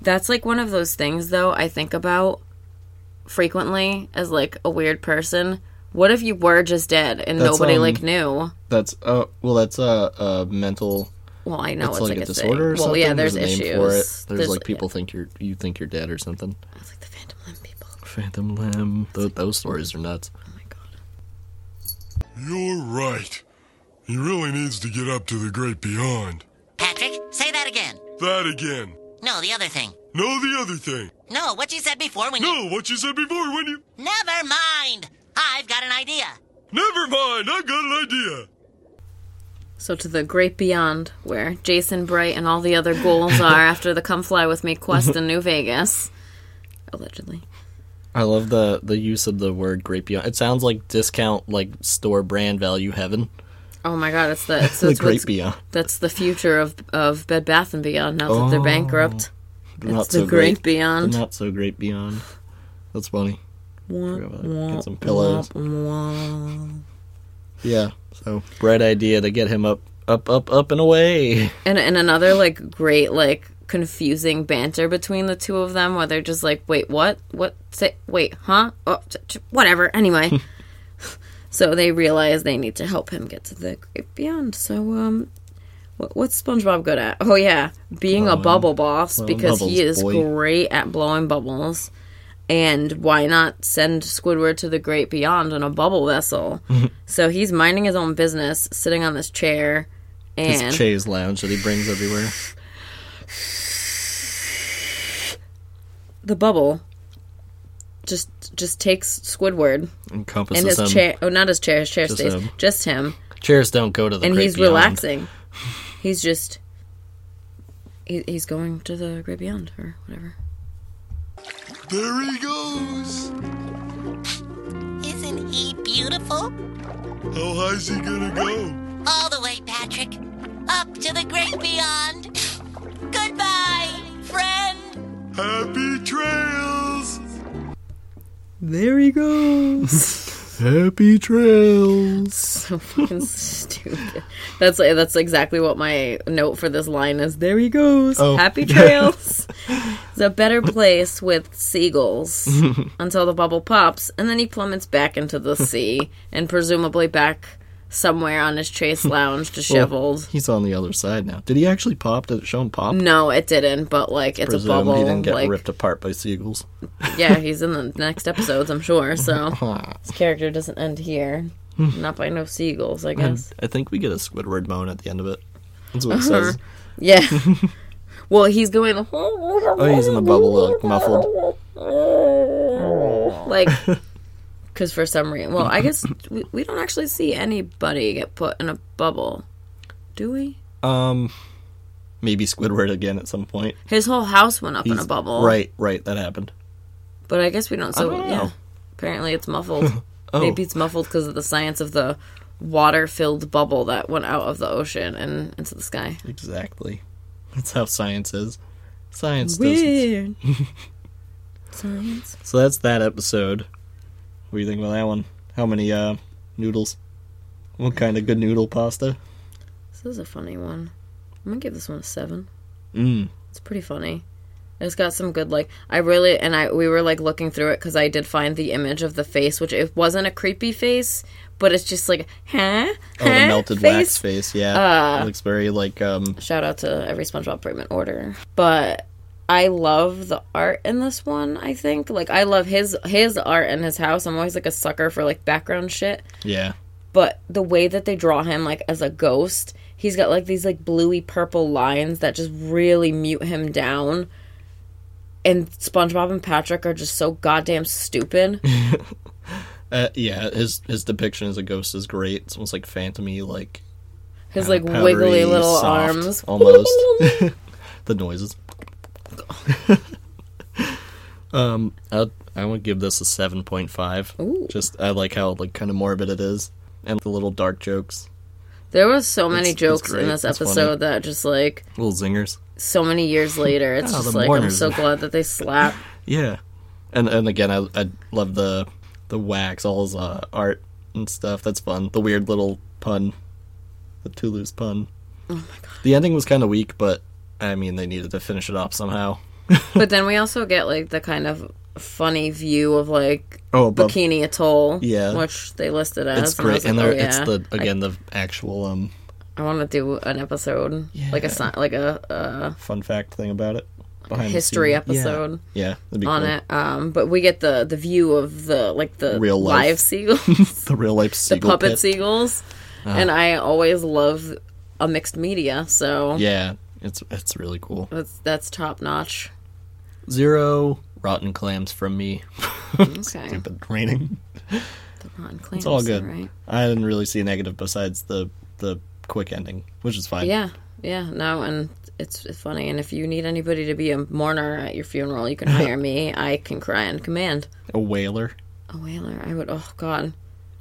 That's like one of those things, though. I think about frequently as like a weird person. What if you were just dead and
That's,
nobody
um,
like knew?
That's uh well that's a, a mental
Well, I know
it's
it's,
like,
like,
a
thing.
disorder or
well,
something.
yeah, there's,
a name
issues.
for it. There's, like people think you're you think you're dead or something.
Phantom Limb.
Those, those stories are nuts.
Oh my god.
You're right. He really needs to get up to the great beyond.
Patrick, say that again.
That again.
No, the other thing.
No, the other thing.
No, what you said before when you.
No, what you said before when you.
Never mind. I've got an idea.
Never mind, I've got an idea.
So to the great beyond, where Jason Bright and all the other ghouls are after the Come Fly With Me quest in New Vegas. Allegedly.
I love the the use of the word great beyond. It sounds like discount like store brand value heaven.
Oh my god, it's the it's,
the
it's
Great
what's-
Beyond.
That's the future of of Bed Bath and Beyond. Now that they're
Oh.
bankrupt,
Not
it's the Great Beyond.
The not so great beyond. That's funny. Forgot about that. Get some pillows. Yeah. So bright idea to get him up, up, up, up and away.
And and another like great like confusing banter between the two of them, where they're just like, "Wait, what? What? Say, wait, huh? Oh, t- t- whatever." Anyway, so they realize they need to help him get to the great beyond. So, um, what, what's SpongeBob good at? Oh yeah, being a bubble boss
blowing
because he is
boy.
great at blowing bubbles. And why not send Squidward to the great beyond in a bubble vessel? so he's minding his own business, sitting on this chair,
His
and
chaise lounge that he brings everywhere.
The bubble just just takes Squidward
Encompasses
in his
him.
chair. Oh, not his chair. His chair
Just
stays
him.
just him,
Chairs don't go to the
and
great
he's
beyond.
relaxing. He's just he, he's going to the great beyond or whatever.
There he goes.
Isn't he beautiful?
How high's he gonna go?
All the way, Patrick. Up to the great beyond. Goodbye, friend.
Happy trails.
There he goes.
Happy trails.
so fucking stupid. That's that's exactly what my note for this line is. There he goes.
Oh.
Happy trails. it's a better place with seagulls until the bubble pops, and then he plummets back into the sea and presumably back somewhere on his chase lounge, disheveled.
He's on the other side now. Did he actually pop? Did it show him pop?
no, it didn't. But like, it's
Presume
a bubble.
he didn't get
like,
ripped apart by seagulls.
yeah, he's in the next episodes, I'm sure. So his character doesn't end here. Hmm. Not by no seagulls, I hmm. guess.
I think we get a Squidward moan at the end of it. That's what it
Uh-huh.
says.
Yeah. well, he's going
Oh, he's in the bubble, like muffled.
like because for some reason. Well, I guess we, we don't actually see anybody get put in a bubble, do we?
Um, maybe Squidward again at some point.
His whole house went up in a bubble,
Right, right. That happened.
But I guess we don't. So
don't
yeah, apparently it's muffled.
Oh.
Maybe it's muffled because of the science of the water-filled bubble that went out of the ocean and into the sky.
Exactly. That's how science is. Science does.
Weird. science.
So that's that episode. What do you think about that one? How many uh noodles? What kind of good noodle pasta?
This is a funny one. I'm gonna give this one a seven.
Mmm.
It's pretty funny. It's got some good like I really and I we were like looking through it because I did find the image of the face, which it wasn't a creepy face, but it's just like huh,
Oh, the
Huh?
melted wax face. Yeah,
Uh,
it looks very like um.
Shout out to every SpongeBob payment order, but I love the art in this one. I think like I love his his art in his house. I'm always like a sucker for like background shit,
Yeah,
but the way that they draw him like as a ghost, he's got like these like bluey purple lines that just really mute him down. And SpongeBob and Patrick are just so goddamn stupid.
uh, yeah. His his depiction as a ghost is great. It's almost like phantomy, like
His like wiggly little
soft,
arms.
almost. the noises. um, I I would give this a seven point five.
Ooh.
Just I like how like kind of morbid it is, and the little dark jokes,
There was so many
It's-
jokes in this
It's funny.
episode that just like
little zingers.
so many years later, it's
Oh,
just like I'm so glad that they slap.
Yeah, and and again, I I love the the wax, all his uh, art and stuff. That's fun. The weird little pun, the Toulouse pun. Oh my god. The ending was kind of weak, but I mean, they needed to finish it up somehow.
But then we also get like the kind of funny view of like
Oh,
Bikini Atoll,
Yeah.
which they listed as.
it's
and
great, and
like, oh,
it's
yeah.
the again the actual um
I want to do an episode, like a like a uh,
fun fact thing about it. Behind the
history.
Yeah.
episode
Yeah, that'd be
on
cool.
it. Um, but we get the the view of the like the
Real life.
live seagulls,
The real life
the puppet
pit.
Seagulls, and I always love a mixed media, so
Yeah, it's it's really cool.
that's that's top notch.
Zero rotten clams from me.
Okay,
Stupid raining.
the rotten clams,
It's all good.
right?
I didn't really see a negative besides the the quick ending, which is fine.
Yeah, yeah, no, and it's, it's funny. And if you need anybody to be a mourner at your funeral, you can hire me. I can cry on command.
A whaler.
A whaler, I would. Oh God,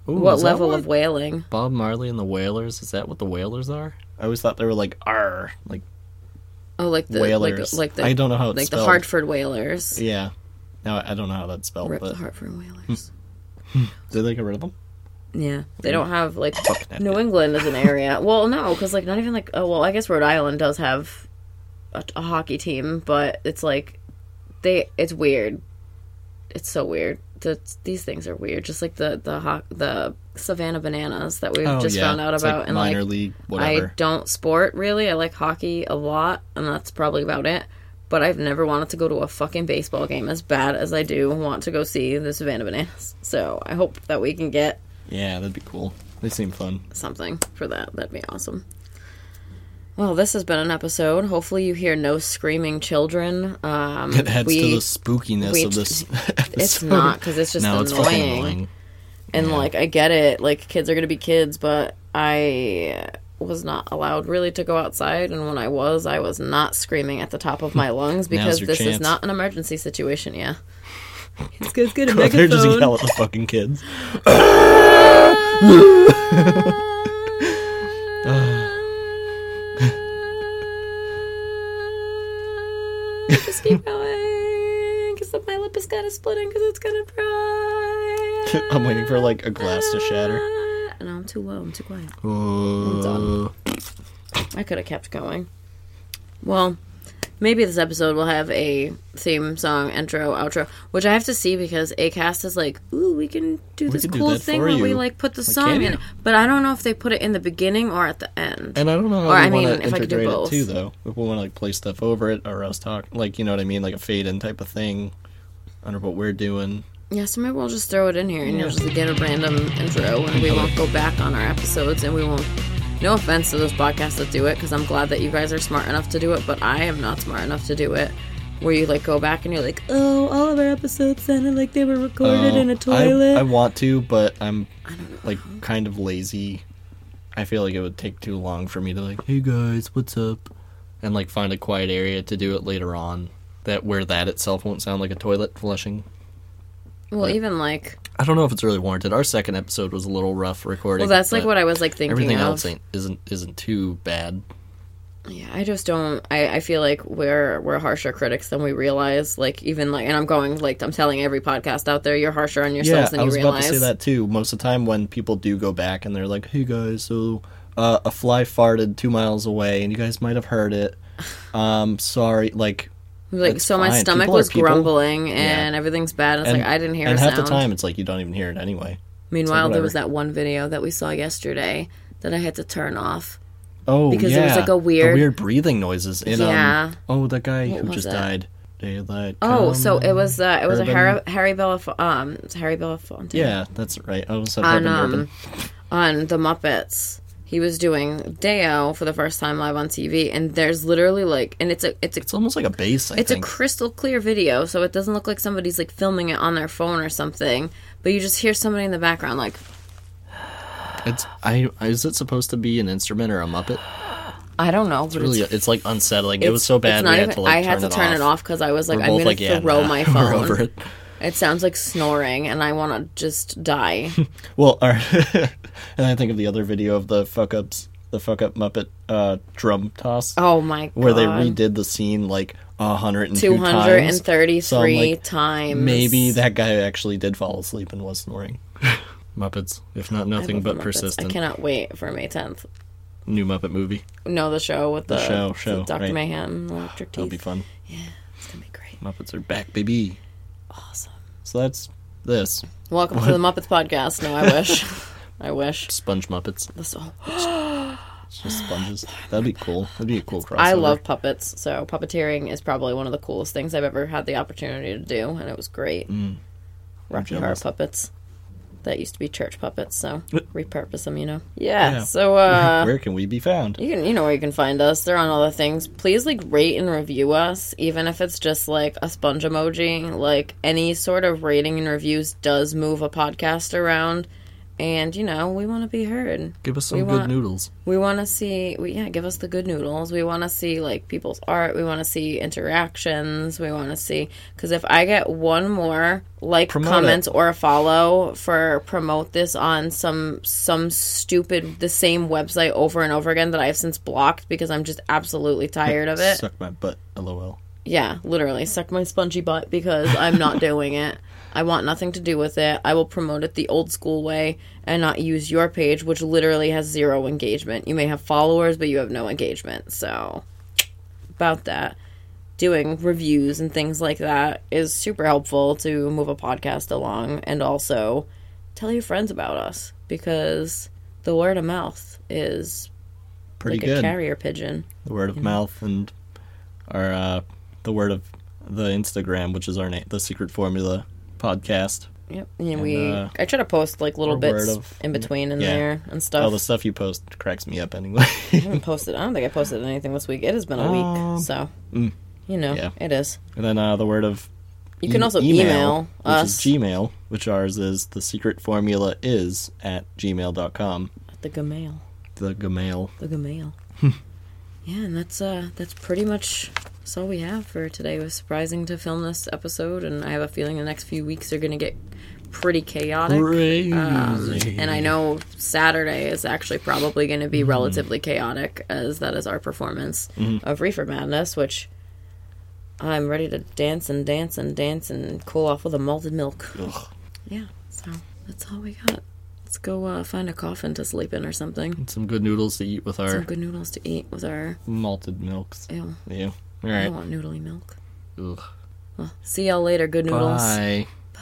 Ooh,
what level
what
of whaling?
Bob Marley and the Wailers? Is that what the Whalers are? I always thought they were like R, like
Oh, like the
Whalers.
like, like the
I don't know how it's
like
spelled.
the Hartford Whalers.
Yeah. No, I don't know how that's spelled,
Rip the
but
Hartford Whalers. Hmm. Hmm.
did they get rid of them?
Yeah, they don't have like New England is an area. Well, no, because like not even like oh well, I guess Rhode Island does have a, a hockey team, but it's like they it's weird. It's so weird. The, these things are weird. Just like the the the Savannah Bananas that we've
Oh,
just
yeah.
found out
It's
about,
like
and
minor
like
league,
I don't sport really. I like hockey a lot, and that's probably about it. But I've never wanted to go to a fucking baseball game as bad as I do want to go see the Savannah Bananas. So I hope that we can get
Yeah, that'd be cool. They seem fun.
something for that. That'd be awesome. Well, this has been an episode. Hopefully, you hear no screaming children. Um,
It adds
we-
to the spookiness
we-
of this episode.
It's not because it's just
no, it's fucking
annoying.
annoying.
And like, I get it. Like, kids are gonna be kids, but I was not allowed really to go outside. And when I was, I was not screaming at the top of my lungs because
your
this is not an emergency situation. Yeah. it's good. get a
They're just
megaphone.
yell at the fucking kids.
Just keep going. Because my lip is kind of splitting because it's gonna cry.
I'm waiting for like a glass to shatter.
No, I'm too low. I'm too quiet.
Uh,
I could have kept going. Well, maybe this episode will have a theme song, intro, outro, which I have to see because Acast is like, ooh, we can do this
can
cool
that
thing where we like put the
Like,
song in.
you?
But I don't know if they put it in the beginning or at the end.
and I don't know how
Or,
we
I mean, if I could do
it
both.
too, though. If we want to like play stuff over it or us talk, like you know what I mean, like a fade in type of thing under what we're doing.
Yeah, so maybe we'll just throw it in here and you'll just get a random intro and we won't go back on our episodes and we won't. No offense to those podcasts that do it because I'm glad that you guys are smart enough to do it, but I am not smart enough to do it. Where you like go back and you're like, oh, all of our episodes sounded like they were recorded oh, in a
Oh,
toilet.
I, I want to, but I'm like kind of lazy. I feel like it would take too long for me to like, hey guys, what's up, and like find a quiet area to do it later on. That where that itself won't sound like a toilet flushing.
well, even like,
I don't know if it's really warranted. Our second episode was a little rough recording.
well, that's like what I was like thinking
Everything
of.
else ain't isn't isn't too bad.
Yeah, I just don't. I, I feel like we're we're harsher critics than we realize. Like even like, and I'm going like I'm telling every podcast out there, you're harsher on
Yeah,
yourselves than
I
you
was
realize.
about to say that too. Most of the time, when people do go back and they're like, "Hey guys, so uh, a fly farted two miles away, and you guys might have heard it. Um, sorry." Like,
Like
That's
so, my
fine.
stomach
People
was
people.
grumbling and everything's bad. It's like I didn't hear
And
a
half
sound.
the time, it's like you don't even hear it anyway.
Meanwhile, there was that one video that we saw yesterday that I had to turn off.
Oh,
Because
yeah.
there was, like, a
The
weird-
weird breathing noises. In,
Yeah.
Um, oh, that guy
What
who just
it?
died. Daylight.
Oh, so it was uh, it was
Urban-
a Harry Harry Belaf- um Harry Belafonte
Yeah, that's right. I almost said
on
urban,
um
urban.
on the Muppets. He was doing Day-O for the first time live on TV, and there's literally like, and it's a it's a
It's almost like a bass. I
It's a crystal clear video, so it doesn't look like somebody's like filming it on their phone or something. But you just hear somebody in the background like,
It's I. Is it supposed to be an instrument or a muppet?
I don't know.
It's really.
it's,
It's, like unsettling. it was so bad
it's
we had to like
I had to turn
it
off because I was like, I'm gonna
like, yeah,
throw
nah,
my phone.
Over it.
It sounds like snoring, and I want to just die.
Well, our, and I think of the other video of the fuck ups, the fuck up Muppet uh, drum toss,
Oh my god!
where they redid the scene like a hundred and two
two hundred
times. So like,
times.
Maybe that guy actually did fall asleep and was snoring. Muppets, if not nothing but
Muppets.
persistent.
I cannot wait for May tenth.
New Muppet movie.
No, the show with the,
show, show,
Doctor
right.
Mayhem, Electric
That'll be fun.
Yeah, It's gonna be great.
Muppets are back, baby.
Awesome.
So that's this
Welcome to the Muppets podcast. No, I wish. I wish.
Sponge Muppets.
This- all.
It's just sponges. That'd be cool. That'd be a cool crossover.
I love puppets, so puppeteering is probably one of the coolest things I've ever had the opportunity to do, and it was great. Mm. Rocky Horror puppets. That used to be church puppets, so repurpose them, you know. Yeah.
Yeah.
So uh,
Where can we be found?
you can, you know where you can find us. They're on all the things. Please like rate and review us, even if it's just like a sponge emoji. Like any sort of rating and reviews does move a podcast around. And you know, we want to be heard.
Give us some
We
good
want-
noodles.
We want to see, we, yeah, give us the good noodles. We want to see like people's art. We want to see interactions. We want to see because if I get one more like,
Promote
comment,
it.
or a follow for promote this on some some stupid the same website over and over again that I've since blocked because I'm just absolutely tired of it.
Suck my butt. LOL.
Yeah, literally suck my spongy butt because I'm not doing it. I want nothing to do with it. I will promote it the old school way and not use your page, which literally has zero engagement. You may have followers, but you have no engagement. So, about that, doing reviews and things like that is super helpful to move a podcast along and also tell your friends about us because the word of mouth is
Pretty
like
good.
a carrier pigeon.
the word of mouth and our uh, the word of the Instagram, which is our name, the Secret Formula podcast.
Yep. And, we
uh,
I try to post like little bits
of-
in between in
yeah.
there and stuff.
All the stuff you post cracks me up anyway.
I haven't posted I don't think I posted anything this week. It has been a
Um,
week. So
mm,
you know,
yeah.
it is.
and then uh, the word of
You can
e-
also email,
which
us
Gmail, which ours is the secret formula is at gmail.com.
the Gmail.
The Gmail.
The Gmail. Yeah, and that's uh that's pretty much that's all we have for today. It was surprising to film this episode and I have a feeling the next few weeks are gonna get pretty chaotic. Um, and I know Saturday is actually probably going to be relatively chaotic, as that is our performance of Reefer Madness, which I'm ready to dance and dance and dance and cool off with a malted milk. Yeah, so that's all we got. Let's go uh, find a coffin to sleep in or something.
Some good noodles to eat with our
Some good noodles to eat with our.
malted milks.
Ew,
Yeah. All
I don't want noodly milk.
Ugh.
Well, see y'all later, good noodles. Bye.
Bye.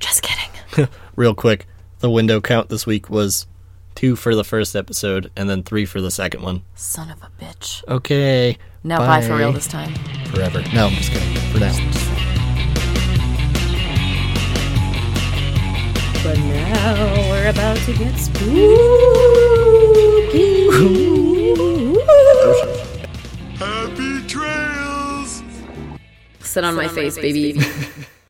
Just kidding.
Real quick, the window count this week was two for the first episode and then three for the second one.
Son of a bitch.
Okay.
Now bye, for real this time.
Forever. No, I'm just kidding. For now.
But now we're about to get spooky.
Happy trails!
Sit on my face, baby.